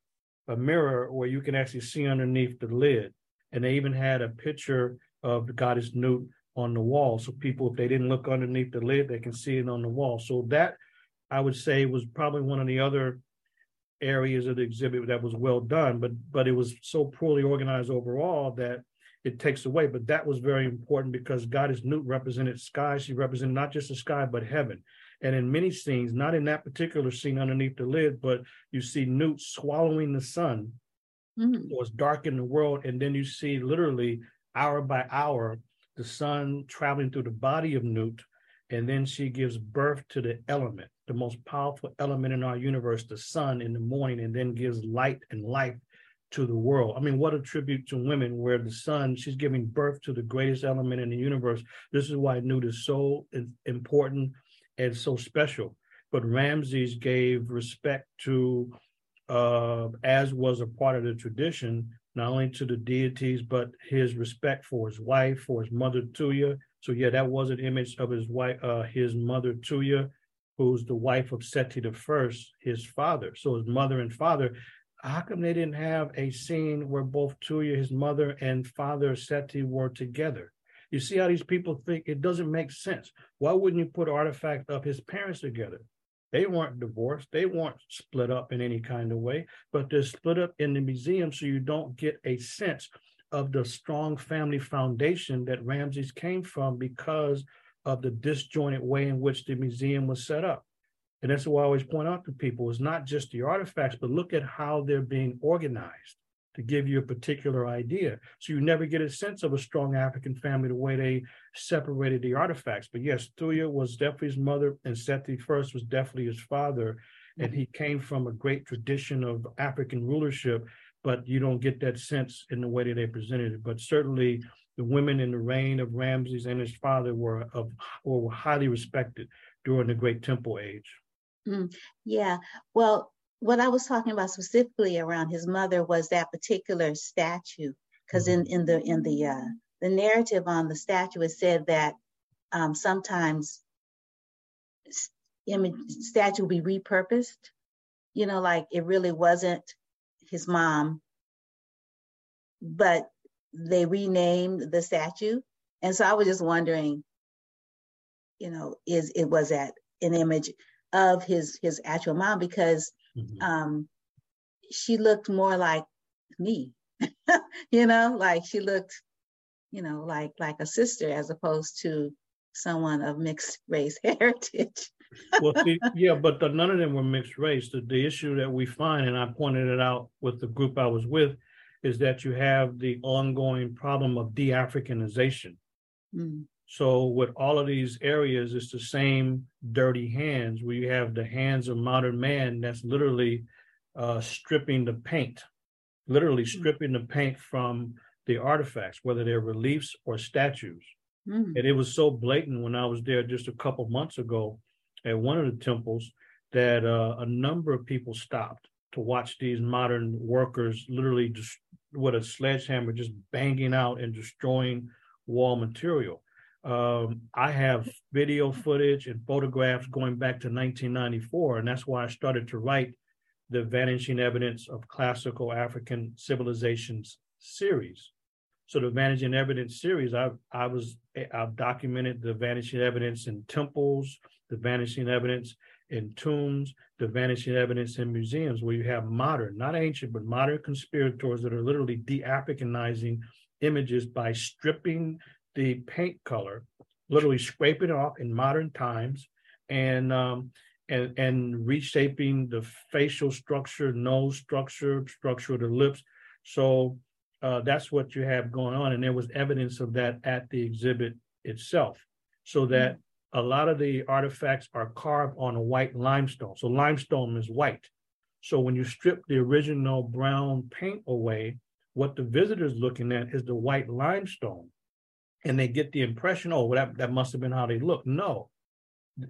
a mirror where you can actually see underneath the lid. And they even had a picture of the goddess Nut on the wall. So people, if they didn't look underneath the lid, they can see it on the wall. So that I would say it was probably one of the other areas of the exhibit that was well done, but but it was so poorly organized overall that it takes away. But that was very important because Goddess Nut represented sky. She represented not just the sky, but heaven. And in many scenes, not in that particular scene underneath the lid, but you see Nut swallowing the sun. Mm-hmm. So it's dark in the world. And then you see literally hour by hour the sun traveling through the body of Nut. and then she gives birth to the element, the most powerful element in our universe, the sun, in the morning, and then gives light and life to the world. I mean, what a tribute to women, where the sun, she's giving birth to the greatest element in the universe. This is why Nut is so important and so special. But Ramses gave respect to, uh, as was a part of the tradition, not only to the deities, but his respect for his wife, for his mother Tuya. So yeah, that was an image of his wife, uh, his mother Tuya, who's the wife of Seti the first, his father. So his mother and father. How come they didn't have a scene where both Tuya, his mother, and father Seti were together? You see how these people think it doesn't make sense. Why wouldn't you put artifact of his parents together? They weren't divorced. They weren't split up in any kind of way, but they're split up in the museum so you don't get a sense of the strong family foundation that Ramses came from because of the disjointed way in which the museum was set up. And that's what I always point out to people is not just the artifacts, but look at how they're being organized to give you a particular idea. So you never get a sense of a strong African family the way they separated the artifacts. But yes, Tuya was definitely his mother, and Seti first was definitely his father. And he came from a great tradition of African rulership, but you don't get that sense in the way that they presented it. But certainly the women in the reign of Ramses and his father were of or were highly respected during the Great Temple Age. Mm, yeah. Well, what I was talking about specifically around his mother was that particular statue, because in in the in the uh, the narrative on the statue it said that um, sometimes image statue be repurposed. You know, like it really wasn't his mom, but they renamed the statue, and so I was just wondering, you know, is it was that an image of his his actual mom because Mm-hmm. Um, she looked more like me, you know, like she looked, you know, like like a sister as opposed to someone of mixed race heritage. well, see, yeah, but the, none of them were mixed race. The, the issue that we find, and I pointed it out with the group I was with, is that you have the ongoing problem of de-Africanization. Mm. So with all of these areas, it's the same dirty hands where you have the hands of modern man that's literally uh, stripping the paint, literally mm. stripping the paint from the artifacts, whether they're reliefs or statues. Mm. And it was so blatant when I was there just a couple months ago at one of the temples that uh, a number of people stopped to watch these modern workers literally just with a sledgehammer just banging out and destroying wall material. Um, I have video footage and photographs going back to 1994, and that's why I started to write the Vanishing Evidence of Classical African Civilizations series. So the Vanishing Evidence series, I I was I've documented the vanishing evidence in temples, the vanishing evidence in tombs, the vanishing evidence in museums, where you have modern, not ancient, but modern conspirators that are literally de-Africanizing images by stripping the paint color, literally scraping it off in modern times, and um, and and reshaping the facial structure, nose structure, structure of the lips. So uh, that's what you have going on, and there was evidence of that at the exhibit itself. So that mm-hmm. A lot of the artifacts are carved on a white limestone. So limestone is white. So when you strip the original brown paint away, what the visitor's looking at is the white limestone and they get the impression, oh, well, that, that must have been how they look. No.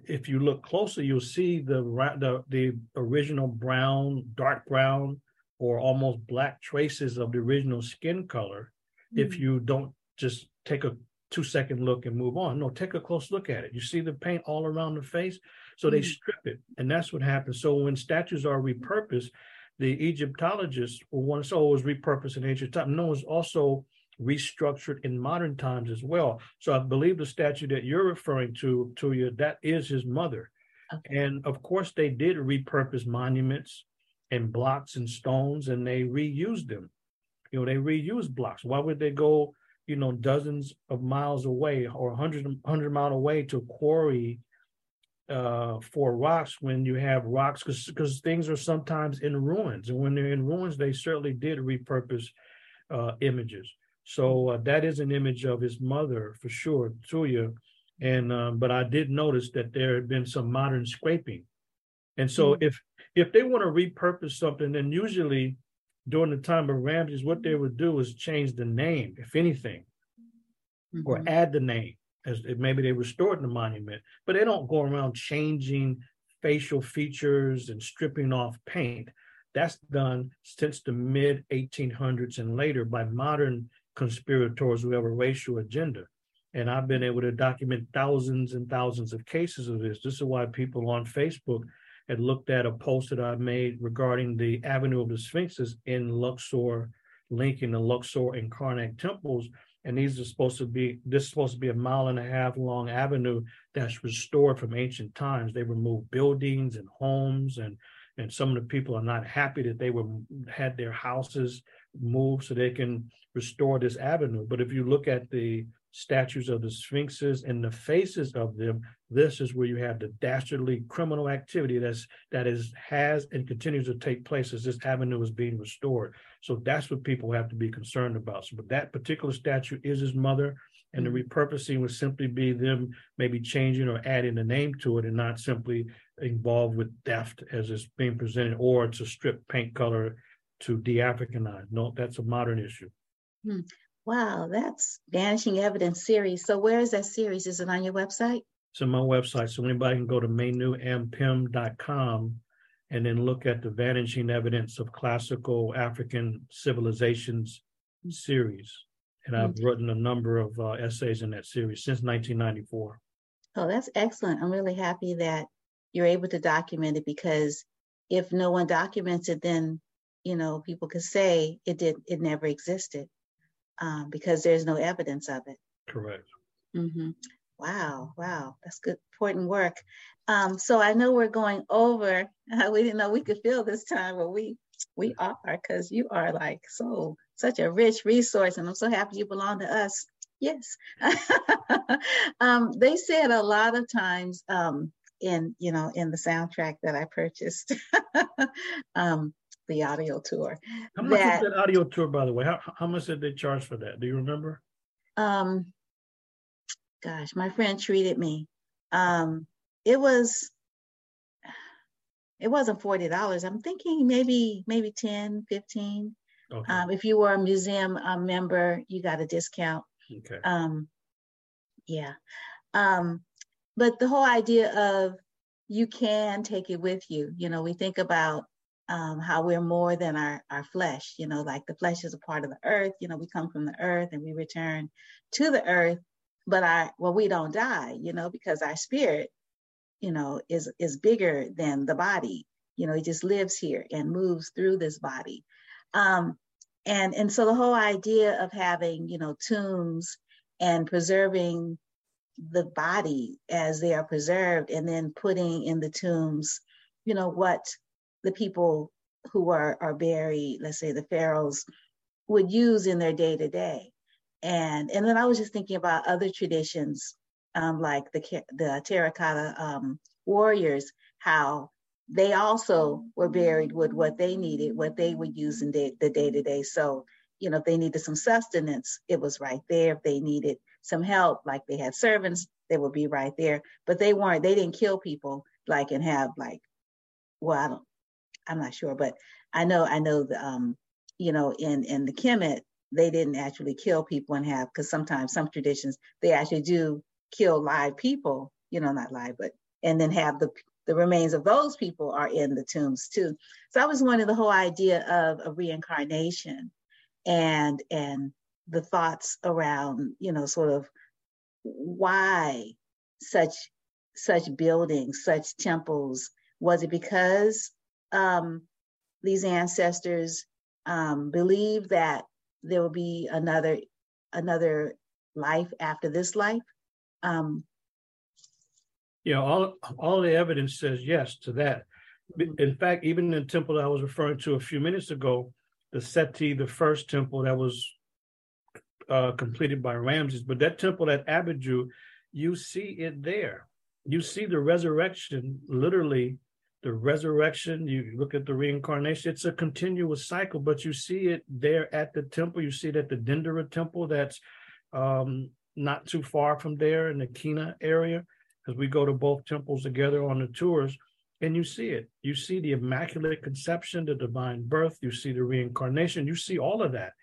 If you look closer, you'll see the, the the original brown, dark brown, or almost black traces of the original skin color. Mm-hmm. If you don't just take a two second look and move on, no, take a close look at it. You see the paint all around the face, so mm-hmm. they strip it, and that's what happens. So when statues are repurposed, the Egyptologists will want to say, "Oh, it was repurposed in ancient time." No, it's also restructured in modern times as well. So I believe the statue that you're referring to, to you, that is his mother. Okay. And of course, they did repurpose monuments and blocks and stones, and they reused them. You know, they reused blocks. Why would they go, you know, dozens of miles away or 100, 100 mile away to quarry uh, for rocks when you have rocks? Because things are sometimes in ruins. And when they're in ruins, they certainly did repurpose uh, images. So uh, that is an image of his mother for sure, Tuya. And um, but I did notice that there had been some modern scraping. And so mm-hmm. if if they want to repurpose something, then usually during the time of Ramses, what they would do is change the name, if anything, mm-hmm. or add the name as maybe they restored the monument, but they don't go around changing facial features and stripping off paint. That's done since the mid 1800s and later by modern conspirators who have a racial agenda. And I've been able to document thousands and thousands of cases of this. This is why people on Facebook had looked at a post that I made regarding the Avenue of the Sphinxes in Luxor, linking the Luxor and Karnak temples. And these are supposed to be, this is supposed to be a mile and a half long avenue that's restored from ancient times. They removed buildings and homes and and some of the people are not happy that they were had their houses moved so they can restore this avenue. But if you look at the statues of the sphinxes and the faces of them, this is where you have the dastardly criminal activity that's that is has and continues to take place as this avenue is being restored. So that's what people have to be concerned about. So, but that particular statue is his mother. And the mm-hmm. repurposing would simply be them maybe changing or adding a name to it and not simply involved with theft as it's being presented or to strip paint color to de-Africanize. No, that's a modern issue. Wow, that's Vanishing Evidence series. So where is that series? Is it on your website? It's on my website. So anybody can go to manuampim.com and then look at the Vanishing Evidence of Classical African Civilizations series. And I've mm-hmm. written a number of uh, essays in that series since 1994. Oh, that's excellent. I'm really happy that you're able to document it because if no one documents it, then you know people could say it did it never existed um, because there's no evidence of it. Correct. Mm-hmm. Wow, wow, that's good, important work. Um, so I know we're going over. we didn't know we could fill this time, but we we are because you are like so such a rich resource, and I'm so happy you belong to us. Yes. um, they said a lot of times um, in you know in the soundtrack that I purchased. um, the audio tour. How much that, that audio tour, by the way? How, how much did they charge for that? Do you remember? Um, gosh, my friend treated me. Um, it was, it wasn't $40. I'm thinking maybe, maybe 10, 15. Okay. Um, if you were a museum uh, member, you got a discount. Okay. Um, yeah. Um, but the whole idea of you can take it with you. You know, we think about um, how we're more than our, our flesh, you know, like the flesh is a part of the earth, you know, we come from the earth and we return to the earth, but our, well, we don't die, you know, because our spirit, you know, is, is bigger than the body, you know, it just lives here and moves through this body. Um, and, and so the whole idea of having, you know, tombs and preserving the body as they are preserved and then putting in the tombs, you know, what the people who are, are buried, let's say the pharaohs, would use in their day to day. And and then I was just thinking about other traditions, um, like the the terracotta um, warriors, how they also were buried with what they needed, what they would use in day, the day to day. So you know, if they needed some sustenance, it was right there. If they needed some help, like they had servants, they would be right there. But they weren't. They didn't kill people like and have like, well, I don't I'm not sure, but I know I know the um, you know, in in the Kemet, they didn't actually kill people and have because sometimes some traditions they actually do kill live people, you know, not live, but and then have the the remains of those people are in the tombs too. So I was wondering the whole idea of a reincarnation and and the thoughts around, you know, sort of why such such buildings, such temples. Was it because um, these ancestors um, believe that there will be another another life after this life. Um, yeah, all all the evidence says yes to that. Mm-hmm. In fact, even in the temple that I was referring to a few minutes ago, the Seti, the first temple that was uh, completed by Ramses, but that temple at Abidu, you see it there. You see the resurrection literally the resurrection, you look at the reincarnation, it's a continuous cycle, but you see it there at the temple. You see it at the Dendera temple that's um, not too far from there in the Qena area, because we go to both temples together on the tours, and you see it. You see the Immaculate Conception, the divine birth, you see the reincarnation, you see all of that.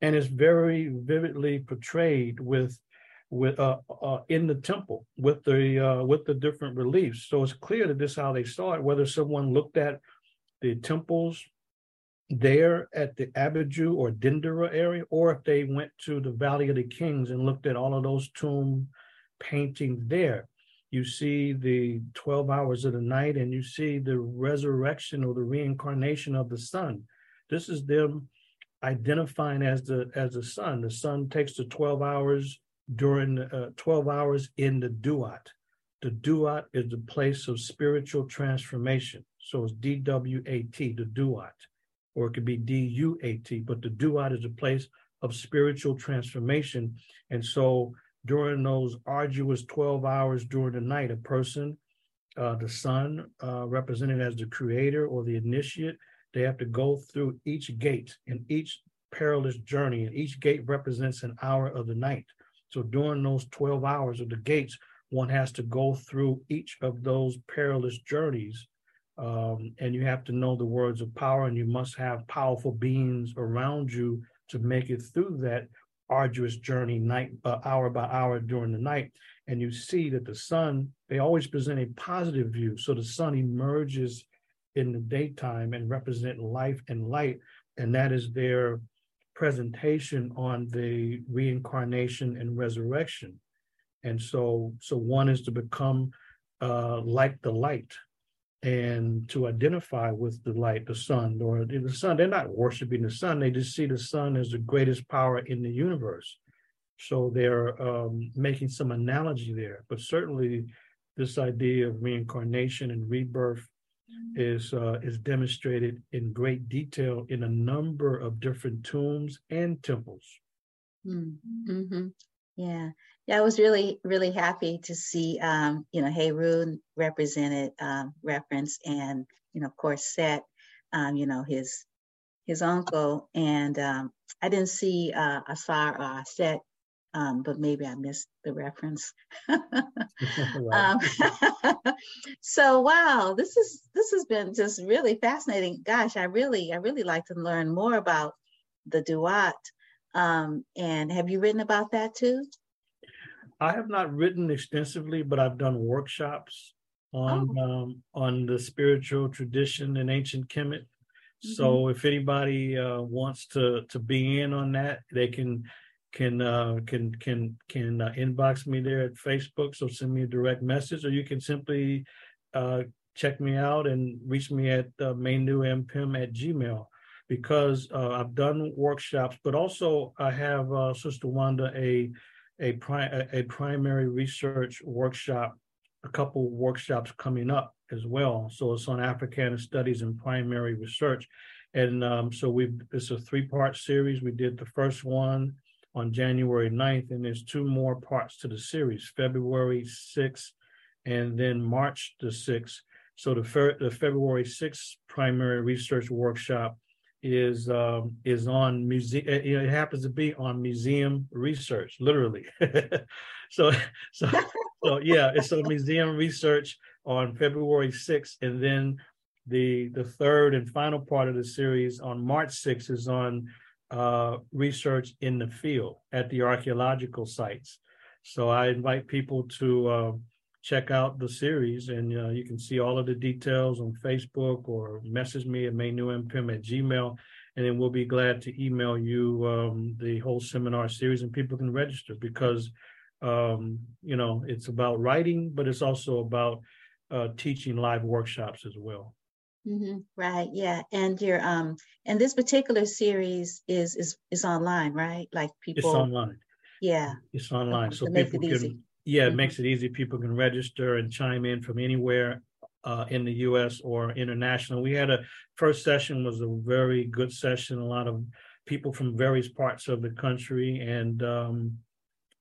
And it's very vividly portrayed with with uh, uh, in the temple with the uh, with the different reliefs. So it's clear that this is how they saw it. Whether someone looked at the temples there at the Abidu or Dendera area, or if they went to the Valley of the Kings and looked at all of those tomb paintings there, you see the 12 hours of the night and you see the resurrection or the reincarnation of the sun. This is them identifying as the as the sun. The sun takes the 12 hours during uh, 12 hours in the duat. The duat is the place of spiritual transformation. So it's D-W-A-T, the duat, or it could be D-U-A-T, but the duat is a place of spiritual transformation. And so during those arduous 12 hours during the night, a person, uh, the sun, uh, represented as the creator or the initiate, they have to go through each gate and each perilous journey, and each gate represents an hour of the night. So during those 12 hours of the gates, one has to go through each of those perilous journeys. Um, and you have to know the words of power, and you must have powerful beings around you to make it through that arduous journey, night uh, hour by hour during the night. And you see that the sun, they always present a positive view. So the sun emerges in the daytime and represent life and light, and that is their presentation on the reincarnation and resurrection. And so, so one is to become uh, like the light and to identify with the light, the sun, or the sun. They're not worshiping the sun, they just see the sun as the greatest power in the universe. So they're um, making some analogy there. But certainly, this idea of reincarnation and rebirth is uh, is demonstrated in great detail in a number of different tombs and temples. Mm-hmm. Yeah, yeah, I was really really happy to see um, you know Heru represented um, reference and you know of course Set, um, you know his his uncle and um, I didn't see uh, Asar or Set um, but maybe I missed the reference. um, so wow, this is this has been just really fascinating. Gosh, I really I really like to learn more about the Duat. Um, and have you written about that too? I have not written extensively, but I've done workshops on oh. um, on the spiritual tradition in ancient Kemet. Mm-hmm. So if anybody uh, wants to to be in on that, they can can uh, can can can uh, inbox me there at Facebook. So send me a direct message, or you can simply uh, check me out and reach me at uh, manuampim at gmail because uh, I've done workshops, but also I have uh, Sister Wanda a a, pri- a primary research workshop, a couple workshops coming up as well. So it's on Africana studies and primary research. And um, so we it's a three part series. We did the first one on January 9th, and there's two more parts to the series, February 6th and then March the 6th. So the, fer- the February 6th primary research workshop is um, is on museum. It happens to be on museum research, literally. so so so yeah, it's on museum research on February 6th, and then the the third and final part of the series on March 6th is on uh, research in the field at the archaeological sites. So I invite people to uh, check out the series, and uh, you can see all of the details on Facebook or message me at manuampim at gmail, and then we'll be glad to email you um, the whole seminar series, and people can register because um, you know it's about writing, but it's also about uh, teaching live workshops as well. Mm-hmm. Right. Yeah. And your um and this particular series is is is online, right? Like people. It's online. Yeah. It's online, so people can. Easy. Yeah, it mm-hmm. makes it easy. People can register and chime in from anywhere uh, in the U.S. or international. We had a first session was a very good session. A lot of people from various parts of the country, and um,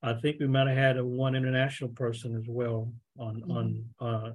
I think we might have had a one international person as well on mm-hmm. on. Uh,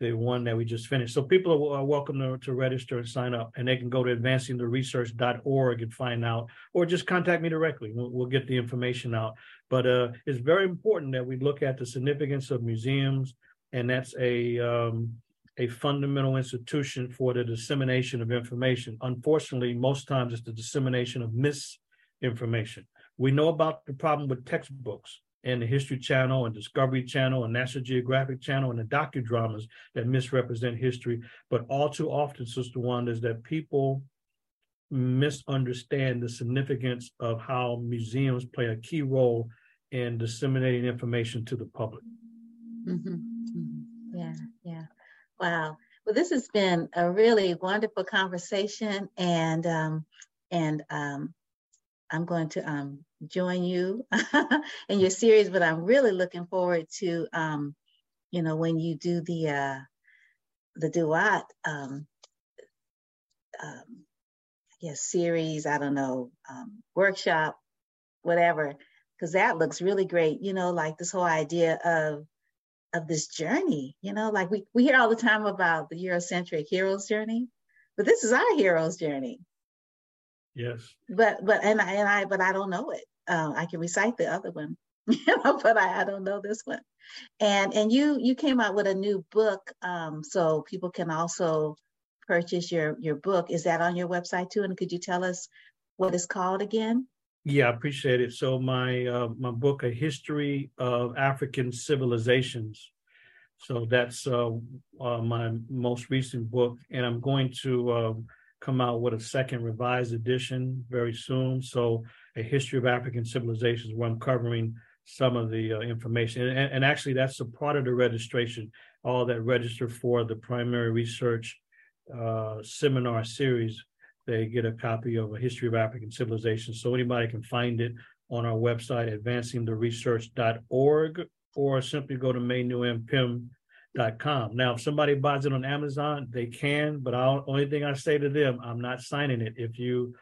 the one that we just finished. So people are welcome to, to register and sign up, and they can go to advancingtheresearch.org and find out, or just contact me directly. We'll, we'll get the information out. But uh, it's very important that we look at the significance of museums, and that's a um, a fundamental institution for the dissemination of information. Unfortunately, most times it's the dissemination of misinformation. We know about the problem with textbooks and the History Channel and Discovery Channel and National Geographic Channel and the docudramas that misrepresent history. But all too often, Sister Wanda, is that people misunderstand the significance of how museums play a key role in disseminating information to the public. Mm-hmm. Mm-hmm. Yeah, yeah. Wow. Well, this has been a really wonderful conversation, and um, and um, I'm going to um, join you in your series. But I'm really looking forward to, um, you know, when you do the uh, the duat, um, um, yes, series. I don't know, um, workshop, whatever, because that looks really great. You know, like this whole idea of of this journey. You know, like we we hear all the time about the Eurocentric hero's journey, but this is our hero's journey. Yes. But but and I and I but I don't know it. Um, I can recite the other one, you know, but I, I don't know this one. And and you you came out with a new book, um, so people can also purchase your your book. Is that on your website too? And could you tell us what it's called again? Yeah, I appreciate it. So my uh, my book, A History of African Civilizations. So that's uh, uh, my most recent book, and I'm going to um, come out with a second revised edition very soon. So, a history of African civilizations, where I'm covering some of the uh, information, and, and, actually that's a part of the registration. All that register for the primary research uh, seminar series, they get a copy of a history of African civilizations. So anybody can find it on our website, advancingtheresearch.org, or simply go to manuampim com. Now, if somebody buys it on Amazon, they can, but I'll, only thing I say to them, I'm not signing it if you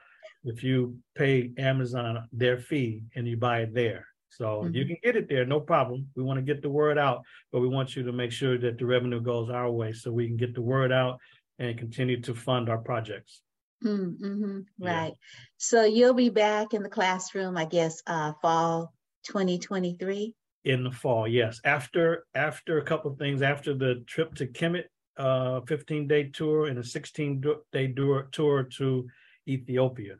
if you pay Amazon their fee and you buy it there. So mm-hmm. you can get it there, no problem. We want to get the word out, but we want you to make sure that the revenue goes our way so we can get the word out and continue to fund our projects. Mm-hmm. Right. Yeah. So you'll be back in the classroom, I guess, uh, fall 2023 in the fall. Yes, after after a couple of things, after the trip to Kemet, uh, 15 day tour and a 16 day tour to Ethiopia,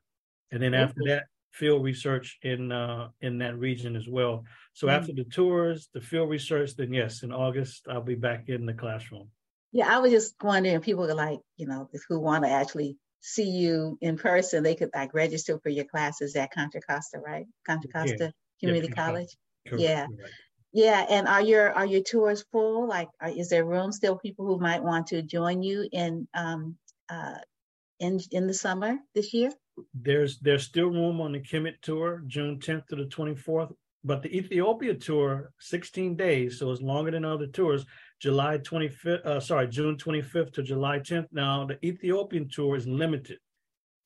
and then after that, field research in uh, in that region as well. So mm-hmm. after the tours, the field research, then yes, in August I'll be back in the classroom. Yeah, I was just wondering, if people are like, you know, who want to actually see you in person, they could like register for your classes at Contra Costa, right? Contra Costa yeah. Community yeah, College. Correct. Yeah. Yeah, and are your are your tours full? Like, are, is there room still people who might want to join you in um uh in in the summer this year? There's there's still room on the Kemet tour, June 10th to the 24th, but the Ethiopia tour, 16 days, so it's longer than other tours. July 25th, uh, sorry, June 25th to July 10th. Now the Ethiopian tour is limited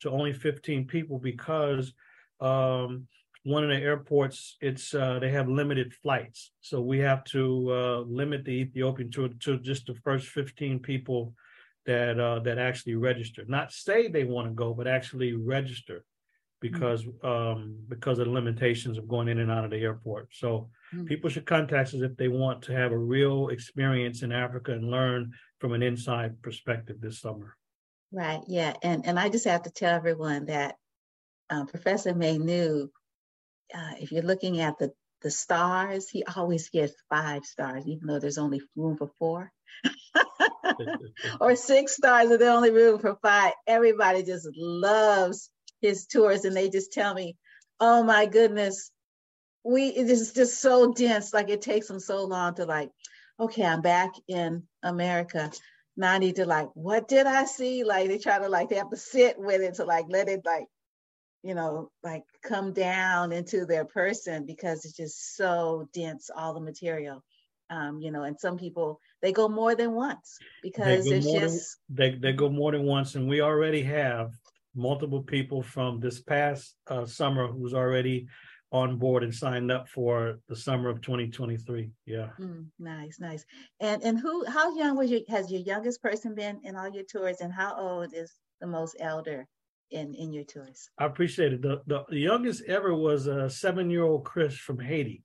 to only 15 people because um one of the airports it's uh, they have limited flights so we have to uh, limit the ethiopian tour to just the first 15 people that uh, that actually register not say they want to go but actually register because mm-hmm. um, because of the limitations of going in and out of the airport so mm-hmm. people should contact us if they want to have a real experience in africa and learn from an inside perspective this summer right yeah and and i just have to tell everyone that um, professor Manu uh, if you're looking at the the stars, he always gets five stars, even though there's only room for four. or six stars, and there's only room for five. Everybody just loves his tours, and they just tell me, "Oh my goodness, we it is just so dense. Like it takes them so long to like, okay, I'm back in America. Now I need to like, what did I see? Like they try to like they have to sit with it to like let it like you know, like come down into their person because it's just so dense, all the material. Um, you know, and some people they go more than once because it's just than, they they go more than once, and we already have multiple people from this past uh, summer who's already on board and signed up for the summer of 2023. Yeah. Mm, nice, nice. And and who how young was your has your youngest person been in all your tours and how old is the most elder in in your tours. I appreciate it. The the, the youngest ever was a seven year old Chris from Haiti.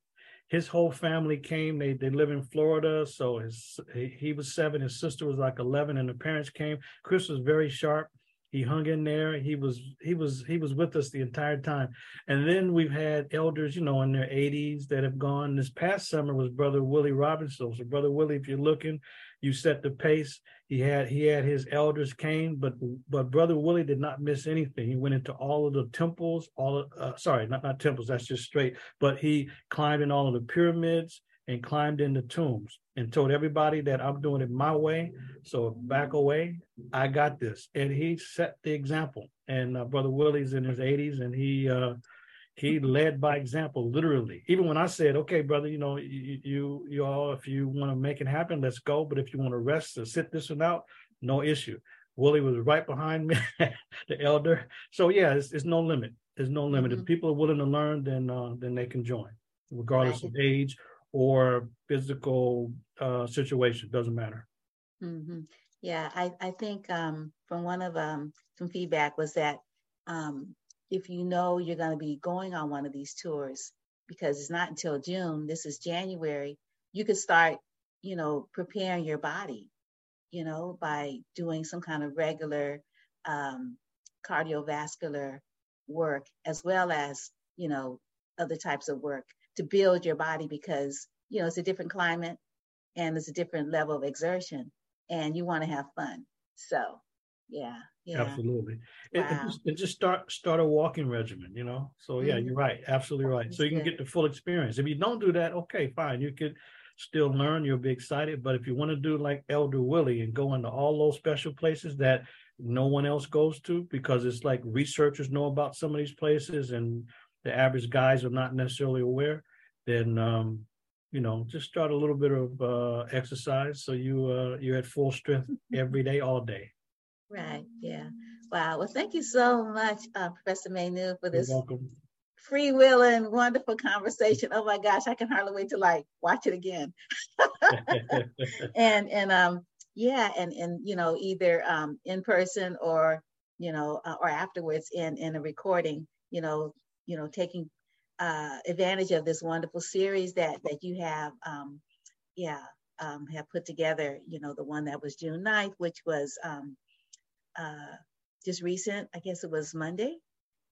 His whole family came. They they live in Florida, so his he, was seven. His sister was like eleven, and the parents came. Chris was very sharp he hung in there he was he was he was with us the entire time and then we've had elders you know in their 80s that have gone this past summer was brother willie robinson so brother willie if you're looking you set the pace he had he had his elders came but but brother willie did not miss anything he went into all of the temples all of, uh, sorry not not temples that's just straight but he climbed in all of the pyramids and climbed in the tombs and told everybody that I'm doing it my way. So back away, I got this. And he set the example. And uh, Brother Willie's in his 80s and he uh, he led by example, literally. Even when I said, okay, brother, you know, you you, you all, if you want to make it happen, let's go. But if you want to rest or sit this one out, no issue. Willie was right behind me, the elder. So yeah, it's, it's no limit. There's no limit. Mm-hmm. If people are willing to learn, then uh, then they can join, regardless right. of age or physical uh, situation. Doesn't matter. Mm-hmm. Yeah, I, I think um, from one of um, some feedback was that um, if you know you're going to be going on one of these tours, because it's not until June, this is January, you could start, you know, preparing your body, you know, by doing some kind of regular um, cardiovascular work as well as, you know, other types of work to build your body because you know it's a different climate and it's a different level of exertion and you want to have fun. So yeah yeah. Absolutely. Wow. it, just, it, just, start start a walking regimen you know? So yeah mm-hmm. you're right. Absolutely right. So you can get the full experience. If you don't do that okay fine. You could still learn. You'll be excited. But if you want to do like elder willie and go into all those special places that no one else goes to because it's like researchers know about some of these places and the average guys are not necessarily aware, then um, you know just start a little bit of uh, exercise so you uh, you're at full strength every day, all day. Right. Yeah. Wow. Well, thank you so much, uh, Professor Manu, for this freewheeling, wonderful conversation. Oh my gosh, I can hardly wait to like watch it again. and and um yeah, and and you know either um in person or you know uh, or afterwards in in a recording. You know, you know, taking uh, advantage of this wonderful series that that you have, um, yeah, um, have put together. You know, the one that was June 9th, which was um, uh, just recent. I guess it was Monday,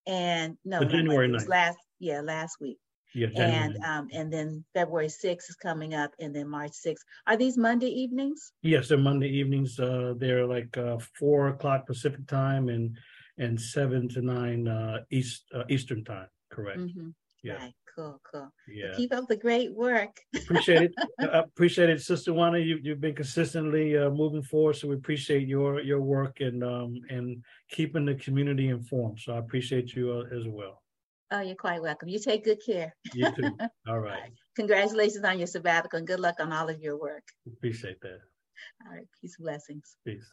and no, no January 9th. last, yeah, last week. Yeah, and um, and then February 6th is coming up, and then March 6th. Are these Monday evenings? Yes, they're Monday evenings. Uh, they're like uh, four o'clock Pacific time and and seven to nine uh, East uh, Eastern time. Correct. Mm-hmm. Yeah. Right. Cool. Cool. Yeah. Keep up the great work. appreciate it. I appreciate it, Sister Wanda. You you've been consistently uh, moving forward, so we appreciate your your work and um and keeping the community informed. So I appreciate you uh, as well. Oh, you're quite welcome. You take good care. You too. All right. Congratulations on your sabbatical and good luck on all of your work. Appreciate that. All right. Peace blessings. Peace.